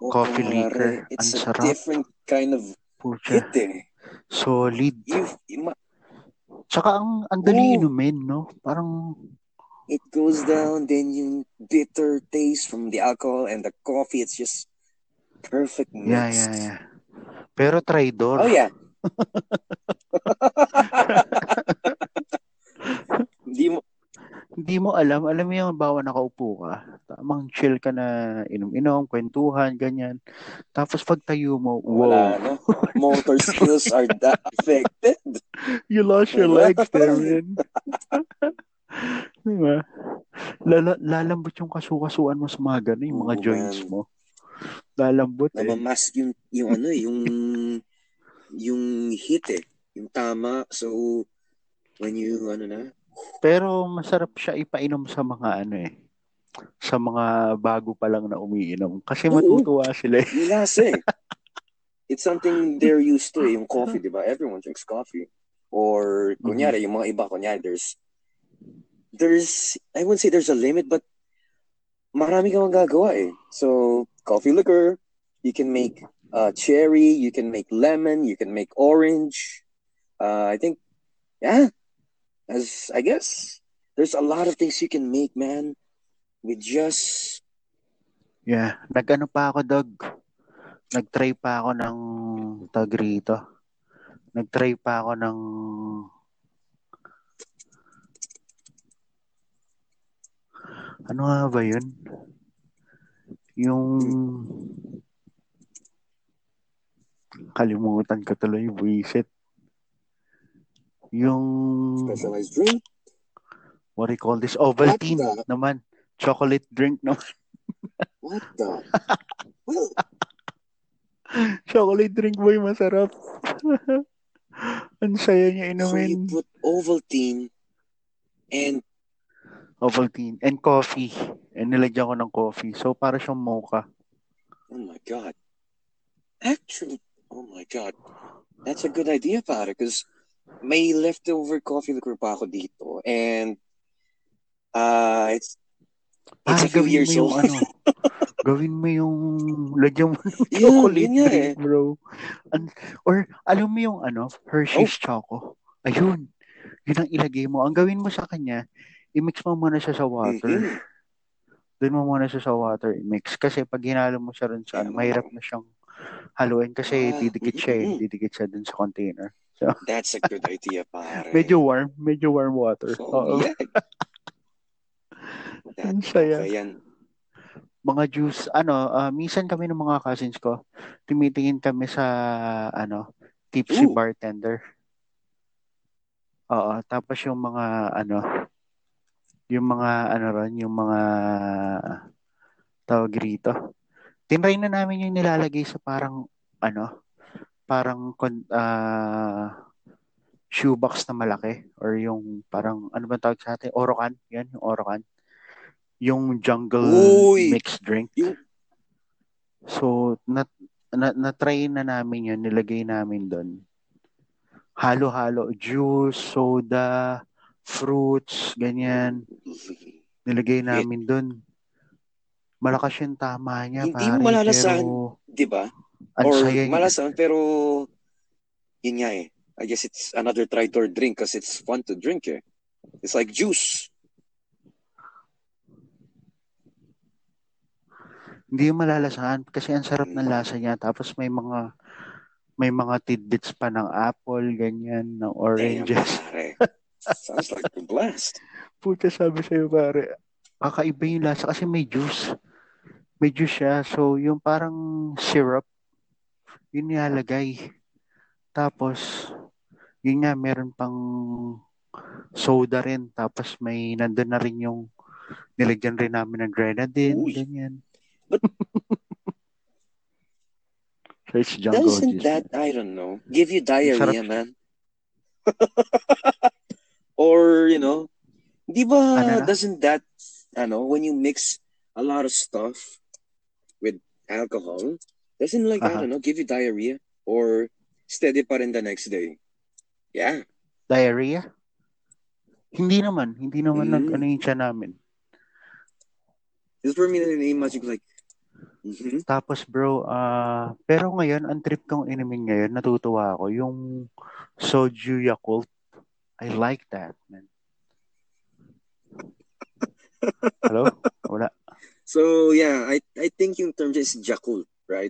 C: oh,
B: coffee liquor. Ang
C: it's a
B: sarap.
C: different kind of
B: Pucha.
C: hit eh.
B: Solid.
C: You, you ma-
B: Tsaka ang, ang dali inumin, no? Parang,
C: it goes down, then yung bitter taste from the alcohol and the coffee, it's just perfect mix.
B: yeah, yeah, yeah. Pero traidor.
C: Oh yeah. <laughs> Hindi mo
B: Hindi mo alam. Alam mo yung bawa nakaupo ka. Tamang chill ka na inom-inom, kwentuhan, ganyan. Tapos pag tayo mo,
C: wala
B: wow.
C: no. <laughs> Motor skills are that affected.
B: You lost your
C: Wala.
B: legs there, man. diba? Lala, lalambot yung kasukasuan mo sa mga ganun, yung mga
C: Oo,
B: joints
C: man.
B: mo. Lalambot eh.
C: Namamask yung yung ano eh, yung yung hit eh, yung tama. So when you ano na,
B: Pero masarap siya ipainom sa mga ano eh. Sa mga bago pa lang na umiinom. Kasi matutuwa sila eh.
C: yung lasa <laughs> eh. It's something they're used to eh, yung coffee, di ba? Everyone drinks coffee. Or, kunyari, yung mga iba, kunyari, there's, there's, I wouldn't say there's a limit, but marami kang magagawa eh. So, coffee liquor, you can make uh, cherry, you can make lemon, you can make orange. Uh, I think, yeah, as I guess, there's a lot of things you can make, man, with just,
B: Yeah. Nag-ano pa ako, Dog. Nag-try pa ako ng tag rito. Nag-try pa ako ng ano nga ba yun? Yung kalimutan ko tuloy, buisit. Yung
C: specialized drink.
B: what do you call this? Ovaltine
C: the-
B: naman. Chocolate drink naman.
C: What the? <laughs> well,
B: Chocolate drink boy, masarap. <laughs> Ang saya niya
C: so you
B: inumin.
C: put Ovaltine and
B: Ovaltine and coffee. And nilagyan ko ng coffee. So, para siyang mocha.
C: Oh my god. Actually, oh my god. That's a good idea, pare, because may leftover coffee liquor pa ako dito. And uh it's it's
B: Ah,
C: a few
B: gawin
C: years old.
B: ano. <laughs> gawin mo yung lagyan mo ng
C: Yun,
B: chocolate
C: nga
B: drink,
C: eh.
B: bro. An- or, alam mo yung ano, Hershey's Choco. Ayun. Yun ang ilagay mo. Ang gawin mo sa kanya, i-mix mo muna siya sa water.
C: Mhm.
B: Doon mo muna siya sa water i-mix. Kasi pag hinalo mo siya rin sa ano, mahirap na siyang haluin kasi
C: Ah,
B: didikit siya eh.
C: mhm.
B: Didikit siya dun sa container. <laughs>
C: That's a good idea, pare.
B: Medyo warm. Medyo warm water.
C: So,
B: Oo.
C: yeah. <laughs> That,
B: Ang saya.
C: yan.
B: Mga juice, ano, ah, minsan kami ng mga cousins ko, tumitingin kami sa, ano, tipsy
C: Ooh.
B: bartender. Oo, tapos yung mga, ano, yung mga, ano ron, yung mga, tawag rito. Tinry na namin yung nilalagay sa parang, ano, parang, ah, shoebox na malaki or yung parang ano ba tawag sa atin? Orokan. Yan, yung Orokan. Yung jungle
C: Uy!
B: mixed drink.
C: Yung-
B: So, na, na, na-try na namin yun. Nilagay namin doon. Halo-halo. Juice, soda, fruits, ganyan. Nilagay namin doon. Malakas yung tama niya,
C: Hindi
B: pare.
C: mo malalasahan.
B: Pero,
C: Di ba?
B: Ang
C: Or malasan, pero yun nga eh. I guess it's another try-to drink because it's fun to drink eh. It's like juice.
B: Hindi yung malalasahan kasi ang sarap ng lasa niya. Tapos may mga may mga tidbits pa ng apple, ganyan, ng
C: Damn,
B: oranges.
C: pare. <laughs> Sounds like a blast.
B: Puta sabi sa'yo pare, kakaiba yung lasa kasi may juice. May juice siya. So, yung parang syrup, yun nilalagay. Tapos, yun nga, meron pang soda rin. Tapos may nandun na rin yung nilagyan rin namin ng grenadine,
C: Uy.
B: ganyan.
C: But- <laughs>
B: Search Jungle
C: Doesn't
B: juice.
C: that, I don't know, give you diarrhea,
B: Sarap.
C: man? <laughs> or, you know, di ba,
B: Ano na?
C: doesn't that, ano, when you mix a lot of stuff with alcohol, doesn't like, I
B: Aha.
C: don't know, give you diarrhea? Or steady pa rin the next day? Yeah.
B: Diarrhea? Hindi naman. Hindi naman
C: Mm.
B: nag ano yung tiyan namin.
C: Because for me, na-imagine ko like, mhm.
B: Tapos bro, ah pero ngayon, ang trip kong inumin ngayon, natutuwa ako, yung soju Yakult. I like that, man. Hello? Wala. <laughs>
C: So, yeah, I, I think yung term is Yakult, right?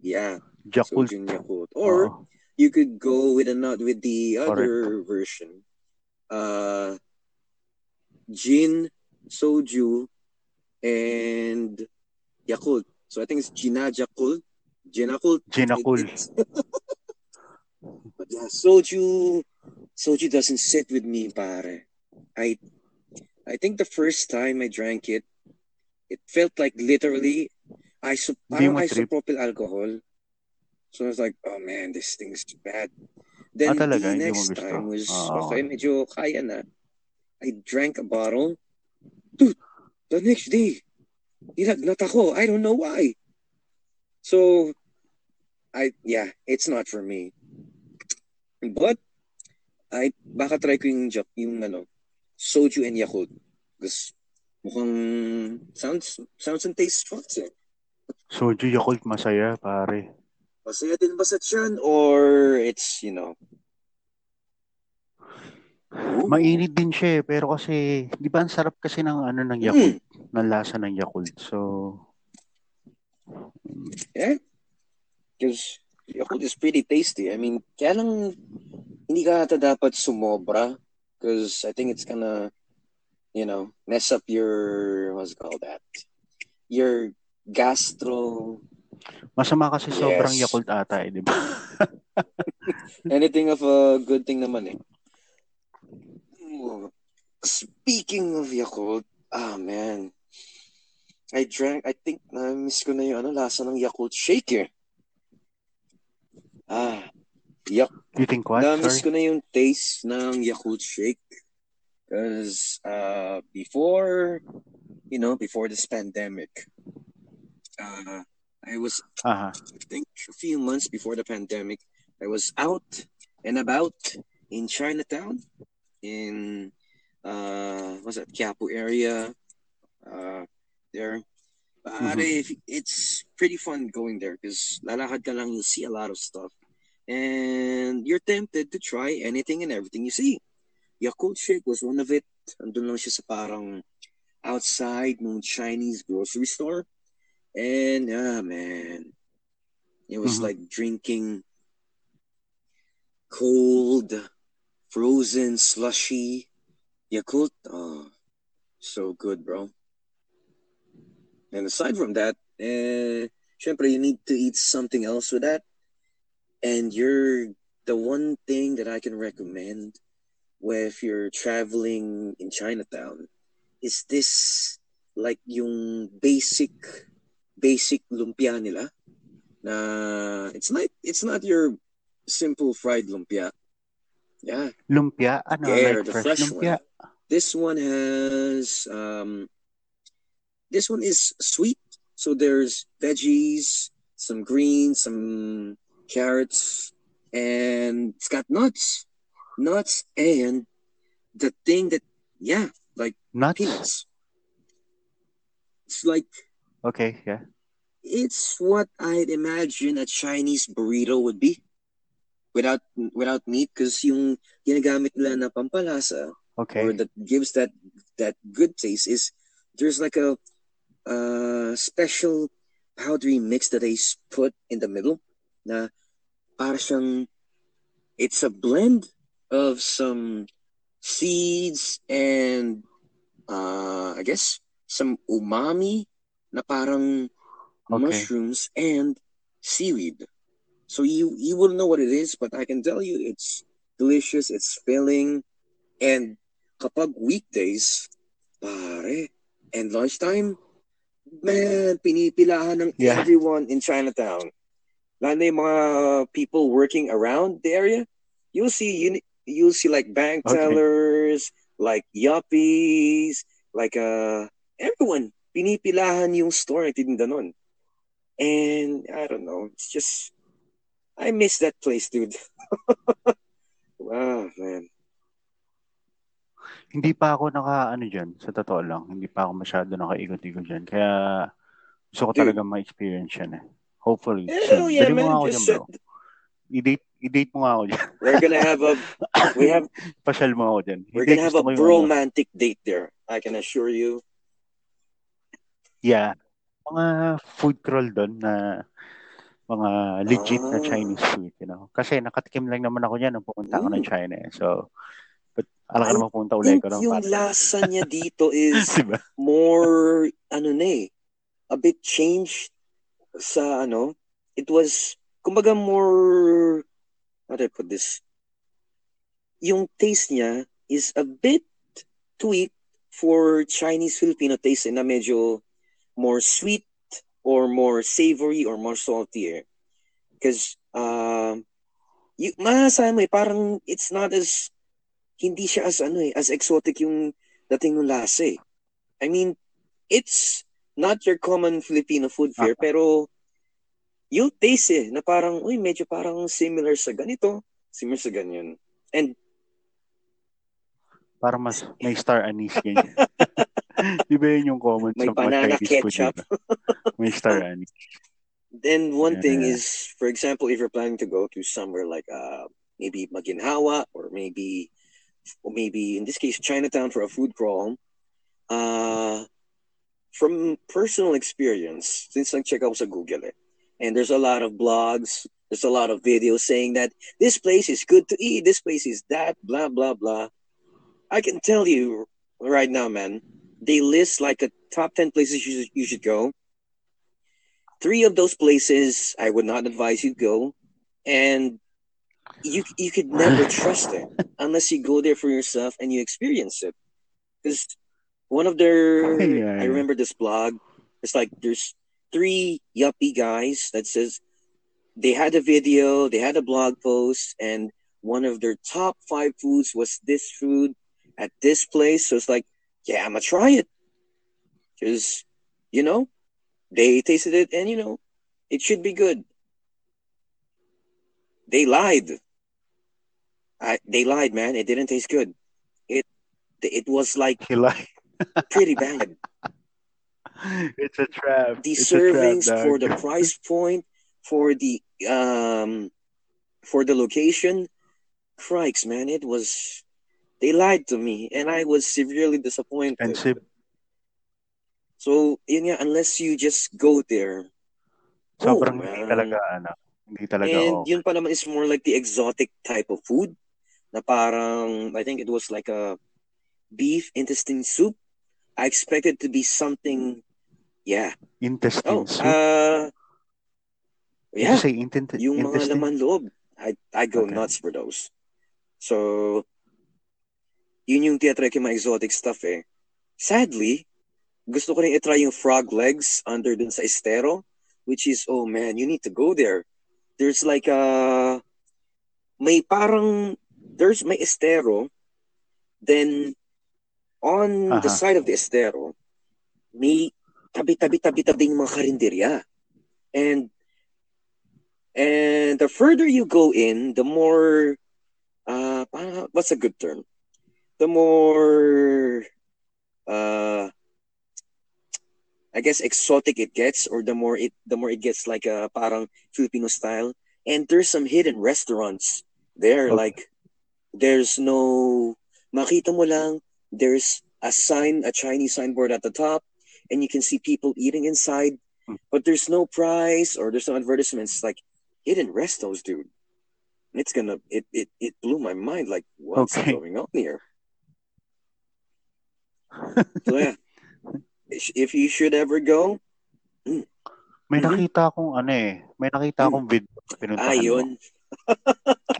C: Yeah.
B: Yakult.
C: Soju Yakult. Or,
B: Oo.
C: you could go with another with the other version. Uh gin, soju, and Yakult. So I think it's Gina Yakult. Ginakult.
B: Ginakul.
C: It- it's- <laughs> but yeah, soju soju doesn't sit with me, pare. I I think the first time I drank it, it felt like literally iso parang isopropyl alcohol. So I was like, oh man, this thing's bad. Then
B: Ah, talaga?
C: the next time was
B: Ah,
C: okay, medyo kaya na. I drank a bottle. Dude, the next day, nilagnat ako. I don't know why. So, I, yeah, it's not for me. But, I, baka try ko yung, yung ano, soju and Yakult. Because, mukhang, sounds, sounds and tastes fun. Eh.
B: Soju Yakult masaya, pare.
C: Masaya din ba sa tiyan? Or, it's, you know, Ooh.
B: Mainit din siya eh, pero kasi, di ba ang sarap kasi ng ano ng Yakult, ng lasa ng Yakult. So,
C: Yeah. Because Yakult is pretty tasty. I mean, kaya lang hindi ka ata dapat sumobra because I think it's gonna, you know, mess up your, what's it called that? Your gastro,
B: masama kasi sobrang
C: Yes.
B: Yakult ata eh, di ba? <laughs>
C: anything of a good thing naman eh. Speaking of Yakult, ah man, I drank, I think, na-miss ko na yung ano, lasa ng Yakult shake eh. Ah, Yak
B: You think what?
C: Na-miss
B: Sorry?
C: ko na yung taste ng Yakult Shake. Because uh, before, you know, before this pandemic, uh, I was,
B: Aha.
C: I think, a few months before the pandemic, I was out and about in Chinatown, in, uh, what's that, Quiapo area, uh, there. Pare, if- it's pretty fun going there because lalakad ka lang, you'll see a lot of stuff. And you're tempted to try anything and everything you see. Yakult Shake was one of it. Andun lang siya sa parang outside ng Chinese grocery store. And, ah, man. It was
B: Mhm.
C: like drinking cold, frozen, slushy Yakult. Oh, so good, bro. And aside from that, eh, syempre, you need to eat something else with that. And you're the one thing that I can recommend where if you're traveling in Chinatown is this like yung basic basic lumpia nila na it's not it's not your simple fried lumpia. Yeah.
B: Lumpia? Ano?
C: Yeah,
B: like
C: the
B: fresh,
C: fresh
B: lumpia?
C: This one has um this one is sweet. So there's veggies, some greens, some carrots, and it's got nuts. Nuts and the thing that yeah, like
B: Nuts?
C: peanuts. It's like
B: Okay, yeah.
C: it's what I'd imagine a Chinese burrito would be. Without without meat because yung ginagamit nila na pampalasa
B: Okay.
C: or that gives that that good taste is there's like a uh special powdery mix that they put in the middle na para siyang it's a blend of some seeds and uh I guess some umami na parang
B: Okay.
C: mushrooms and seaweed. So you you won't know what it is, but I can tell you it's delicious, it's filling, and kapag weekdays, pare, and lunchtime, man, pinipilahan ng
B: Yeah.
C: everyone in Chinatown. lalo na yung mga people working around the area, you'll see you you'll see like bank
B: Okay.
C: tellers, like yuppies, like uh everyone pinipilahan yung store na tinda nun. And I don't know, it's just I miss that place, dude. wow, <laughs> man.
B: Hindi pa ako naka, ano dyan, sa totoo lang. Hindi pa ako masyado nakaikot-ikot dyan. Kaya, gusto ko
C: Dude.
B: talaga ma-experience yan eh. Hopefully.
C: Hell
B: soon.
C: yeah,
B: Dali mo
C: man.
B: ako dyan,
C: Just
B: bro. I-date, i-date mo nga ako dyan.
C: we're gonna have a we have <coughs>
B: Pasyal mo ako dyan.
C: we're gonna have a
B: ano,
C: romantic date there. I can assure you.
B: Yeah. Mga food crawl doon na mga legit na
C: Ah.
B: Chinese food, you know. Kasi nakatikim lang naman ako niyan nung pumunta ako ng. China eh. So, but alam
C: I
B: naman pumunta ulit ko ng
C: yung lasa niya <laughs> dito is
B: diba?
C: more ano na eh, a bit changed sa ano. It was kumbaga more how do I put this? Yung taste niya is a bit tweaked for Chinese Filipino taste eh, na medyo more sweet or more savory or more saltier. Because um you masasabi mo eh, parang it's not as hindi siya as ano eh, as exotic yung dating ng lasa eh. I mean, it's not your common Filipino food fare,
B: Ah.
C: pero you'll taste eh, na parang, uy, medyo parang similar sa ganito, similar sa ganyan. And
B: Parang mas may star anise ganyan. <laughs> Di ba yun yung common
C: May
B: sa
C: banana ketchup.
B: di ba? May star anise. <laughs>
C: then one thing is, for example, if you're planning to go to somewhere like uh maybe Maginhawa or maybe or maybe in this case Chinatown for a food crawl, uh from personal experience, since nag-check ako sa Google eh, and there's a lot of blogs, there's a lot of videos saying that this place is good to eat, this place is that, blah blah blah. I can tell you right now, man, they list like a top ten places you should, you should go. Three of those places I would not advise you go, and you you could never <laughs> trust it unless you go there for yourself and you experience it. Because one of their,
B: Yeah,
C: I remember this blog. It's like there's three yuppie guys that says they had a video, they had a blog post, and one of their top five foods was this food at this place. So it's like, yeah, I'm gonna try it because you know they tasted it and you know it should be good. They lied. I, they lied, man. It didn't taste good. It it was like
B: He like, <laughs>
C: pretty bad.
B: it's a trap.
C: The
B: it's a trap,
C: servings for the price point, for the um, for the location, crikes, man, it was. They lied to me, and I was severely disappointed.
B: Expensive.
C: So, yun nga, unless you just go there,
B: Sobrang
C: oh,
B: hindi talaga, ano, hindi talaga
C: And
B: okay.
C: yun pa naman is more like the exotic type of food na parang, I think it was like a beef intestine soup. I expected to be something, yeah.
B: Intestine
C: Oh,
B: soup.
C: uh,
B: Did
C: yeah,
B: you say intent-
C: yung mga
B: intestine?
C: laman loob. I, I go
B: Okay.
C: nuts for those. So, yun yung tiyatry ko yung mga exotic stuff eh. Sadly, gusto ko rin itry yung frog legs under dun sa estero, which is, oh man, you need to go there. There's like a, may parang, there's may estero, then on the
B: Aha.
C: side of the estero, may tabi-tabi-tabi-tabi mga karinderya. And and the further you go in, the more uh what's a good term? The more uh I guess exotic it gets or the more it the more it gets like a parang Filipino style. And there's some hidden restaurants there
B: Okay.
C: like there's no makita mo lang there's a sign a Chinese signboard at the top and you can see people eating inside
B: Hmm.
C: but there's no price or there's no advertisements like hidden restos dude it's gonna it it, it blew my mind like what's
B: Okay.
C: going on here so yeah if you should ever go
B: May
C: Mhm.
B: nakita akong ano eh. May nakita akong video. Pinuntahan
C: ayun <laughs>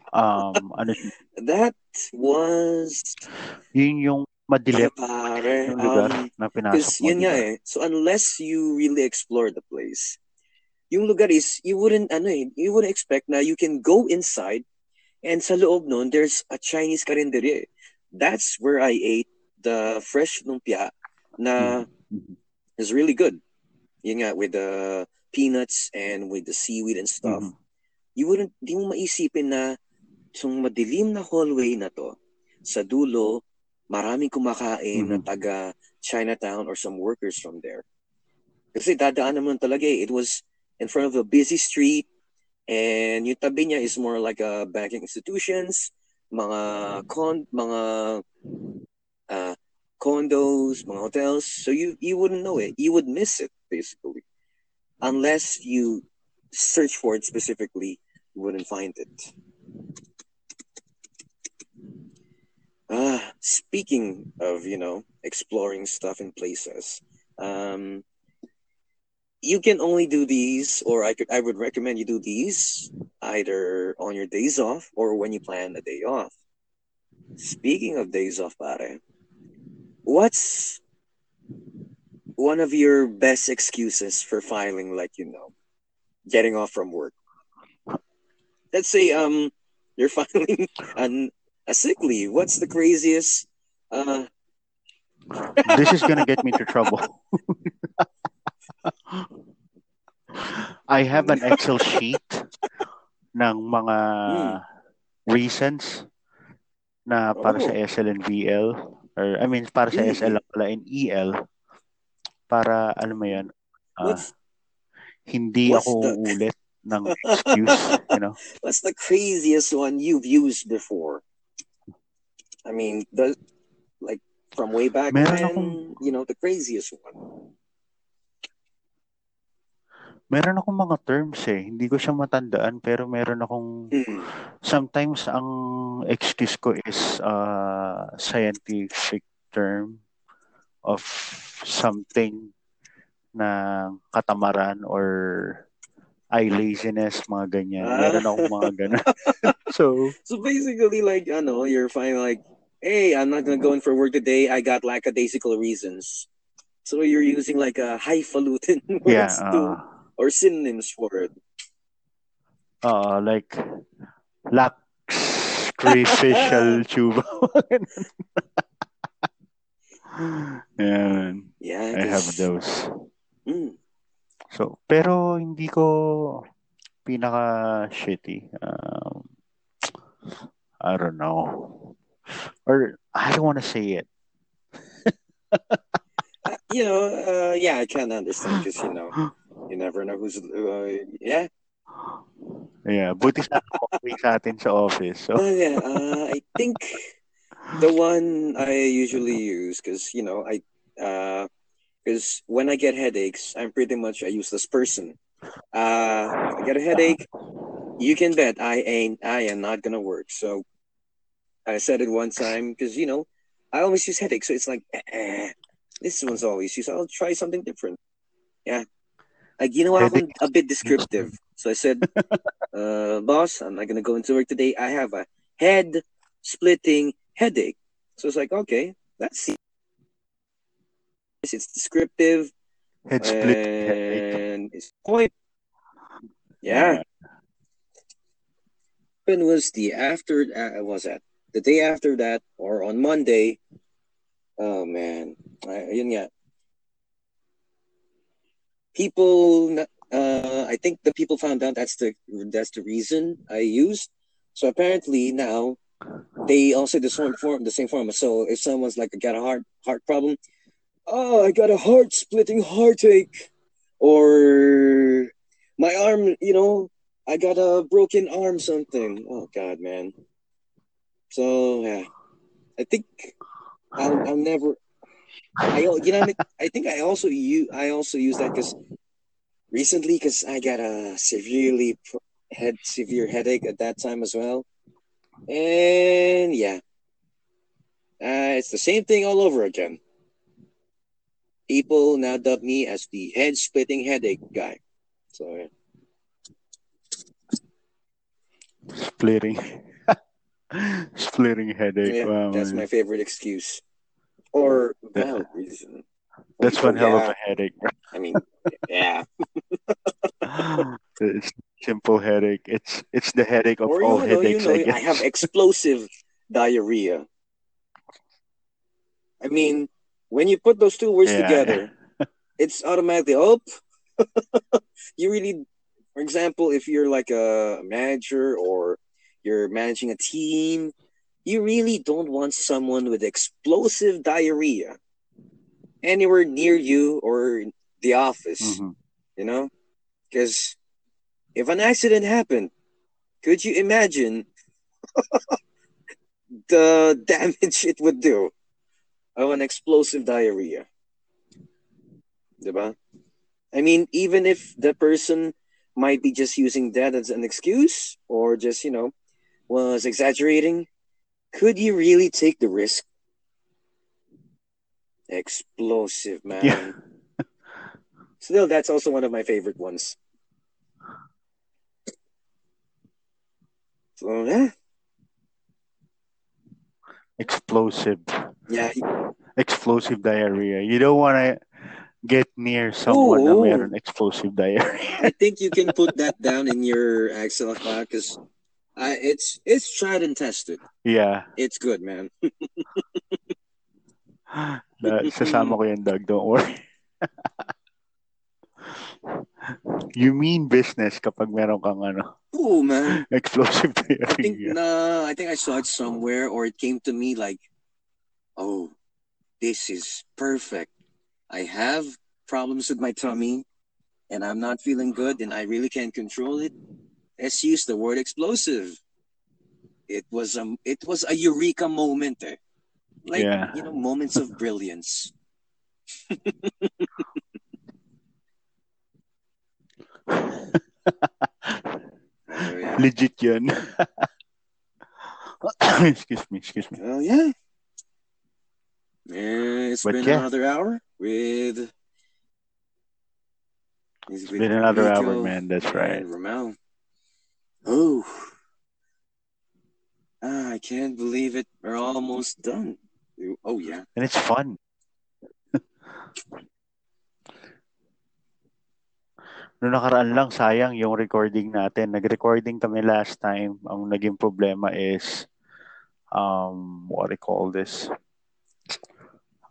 B: Um, ano
C: that was
B: yun yung madilim
C: pare
B: yung lugar
C: um,
B: na pinasok
C: Because
B: mo.
C: yun nga eh. So unless you really explore the place, yung lugar is, you wouldn't, ano eh, you wouldn't expect na you can go inside and sa loob nun, there's a Chinese karinderya. That's where I ate the fresh lumpia na
B: Mhm.
C: is really good. Yun nga, with the peanuts and with the seaweed and stuff.
B: Mhm.
C: You wouldn't, di mo maisipin na yung madilim na hallway na to, sa dulo, maraming kumakain na
B: Mhm.
C: taga Chinatown or some workers from there. Kasi dadaanan mo talaga eh. It was in front of a busy street and yung tabi niya is more like a banking institutions, mga con mga uh, condos, mga hotels. So you you wouldn't know it. You would miss it basically. Unless you search for it specifically, you wouldn't find it. Ah, speaking of, you know, exploring stuff in places, um, you can only do these, or I could, I would recommend you do these either on your days off or when you plan a day off. Speaking of days off, pare, what's one of your best excuses for filing, like you know, getting off from work? Let's say um, you're <laughs> filing an a sick leave. What's the craziest? Uh,
B: This is gonna get me into trouble. <laughs> I have an Excel <laughs> sheet ng mga reasons na para sa
C: Oh.
B: SL and VL or I mean para sa. SL lang pala and EL para ano mo ah,
C: what's
B: hindi
C: what's
B: ako
C: the-
B: uulit ng <laughs> excuse, you know.
C: what's the craziest one you've used before? I mean, the like from way back
B: Meron
C: when,
B: akong-
C: you know, the craziest one.
B: Meron akong mga terms eh, hindi ko siya matandaan pero meron akong
C: Hmm.
B: sometimes ang excuse ko is uh, scientific term of something na katamaran or eye laziness, mga ganyan.
C: Ah.
B: Meron akong mga ganun. <laughs> so,
C: So basically, like, know you're fine. Like, hey, I'm not gonna go in for work today. I got lackadaisical reasons. So you're using like a highfalutin <laughs>
B: yeah,
C: words to,
B: uh,
C: or synonyms for it.
B: uh, like lax sacrificial <laughs> tuba. <laughs> yeah,
C: Yeah,
B: I have those.
C: Mm.
B: So, pero hindi ko pinaka shitty. Um, I don't know. Or I don't want to say it. <laughs>
C: Uh, you know, uh, yeah, I can understand because you know, you never know who's. Uh, yeah,
B: Yeah, buti sa okay sa atin sa office. So,
C: Uh, yeah. Uh, I think the one I usually use because you know I because when I get headaches, I'm pretty much a useless person. Uh, I get a headache, you can bet I ain't I am not gonna work. So I said it one time because you know I always use headaches, so it's like eh, this one's always used. I'll try something different. Yeah. Like, you know, I'm a bit descriptive. <laughs> So I said, uh, boss, I'm not going to go into work today. I have a head splitting headache. So it's like, okay, let's see. It's descriptive
B: head split.
C: and it's point. Yeah. When was the after, uh, was that the day after that or on Monday? Oh man, I, yun nga. People, uh, I think the people found out that's the that's the reason I used. So apparently now they also the same form the same form. So if someone's like got a heart heart problem, oh, I got a heart splitting heartache, or my arm, you know, I got a broken arm, something. Oh God, man. So yeah, I think I'll, I'll never. I you know I think I also use I also use that because recently because I got a severely head severe headache at that time as well, and yeah, uh, it's the same thing all over again. People now dub me as the head splitting headache guy. So yeah.
B: Splitting. <laughs> Splitting headache.
C: Yeah,
B: Wow,
C: that's
B: man.
C: my favorite excuse. Or valid reason.
B: That's
C: Oh,
B: one hell of a headache. <laughs>
C: I mean, yeah. <laughs>
B: it's simple headache. It's it's the headache of
C: or
B: all
C: you know, you
B: headaches.
C: know,
B: I
C: I have explosive diarrhea. I mean, when you put those two words
B: Yeah,
C: together, <laughs> it's automatically oh. you really, for example, if you're like a manager or you're managing a team, you really don't want someone with explosive diarrhea anywhere near you or the office.
B: Mhm.
C: You know, because if an accident happened, could you imagine <laughs> the damage it would do of an explosive diarrhea? Diba? I mean, even if the person might be just using that as an excuse or just, you know, was exaggerating, could you really take the risk? Explosive, man.
B: Yeah. <laughs>
C: Still, that's also one of my favorite ones. So, yeah.
B: Explosive.
C: Yeah,
B: Explosive diarrhea. You don't want to get near someone na
C: Oo.
B: meron explosive diarrhea.
C: I think you can <laughs> put that down in your Excel file because it's it's tried and tested.
B: yeah.
C: It's good, man. <laughs>
B: Na, sasama ko yan, Doug. Don't worry. <laughs> you mean business kapag meron kang ano,
C: Oh man,
B: explosive
C: I think
B: diarrhea.
C: nah, I think I saw it somewhere or it came to me like, oh, this is perfect. I have problems with my tummy, and I'm not feeling good, and I really can't control it. Let's use the word explosive. It was a it was a eureka moment, eh? like
B: Yeah.
C: you know, moments of brilliance. <laughs>
B: Legit yun. <coughs> excuse me, excuse me.
C: Oh yeah. And it's
B: But
C: been
B: yeah.
C: another hour with. It's
B: been another hour, man, that's right.
C: Ramel. Oh. Ah, I can't believe it. We're almost done. Oh yeah.
B: And it's fun. <laughs> Noong nakaraan lang, sayang yung recording natin. Nag-recording kami last time. Ang naging problema is, um, what do you call this?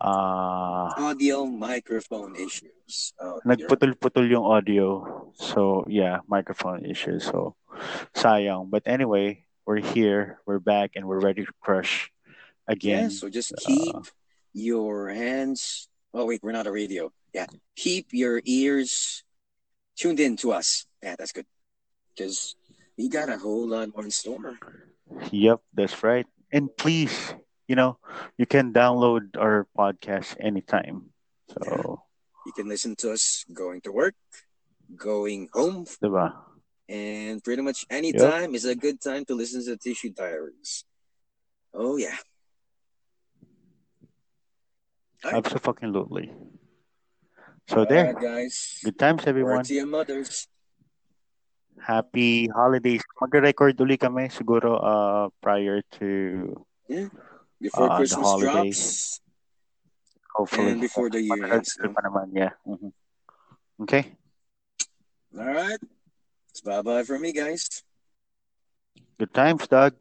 B: Ah,
C: Audio microphone issues. Oh,
B: nagputol-putol yung audio. So, yeah, microphone issues. So, sayang. But anyway, we're here, we're back, and we're ready to crush
C: Yeah,
B: again.
C: so just
B: uh,
C: keep your hands. Oh wait, we're not a radio. Yeah, keep your ears tuned in to us. Yeah, that's good. Because we got a whole lot more in store.
B: Yep, that's right. And please, you know, you can download our podcast anytime. So,
C: You can listen to us going to work, going home,
B: diba?
C: and pretty much any time is a good time to listen to Tisyu Diaries. Oh yeah. Alright.
B: Absolutely. So there.
C: Alright, guys.
B: Good times, everyone.
C: To your mothers.
B: Happy holidays. Mag-record uli kami siguro uh, prior to
C: Before
B: Uh, the
C: Christmas
B: holidays.
C: drops
B: hopefully.
C: and before the year ends.
B: Matagal pa naman, yeah. Mhm. Okay.
C: All right. It's bye bye for me, guys.
B: Good times, Doug.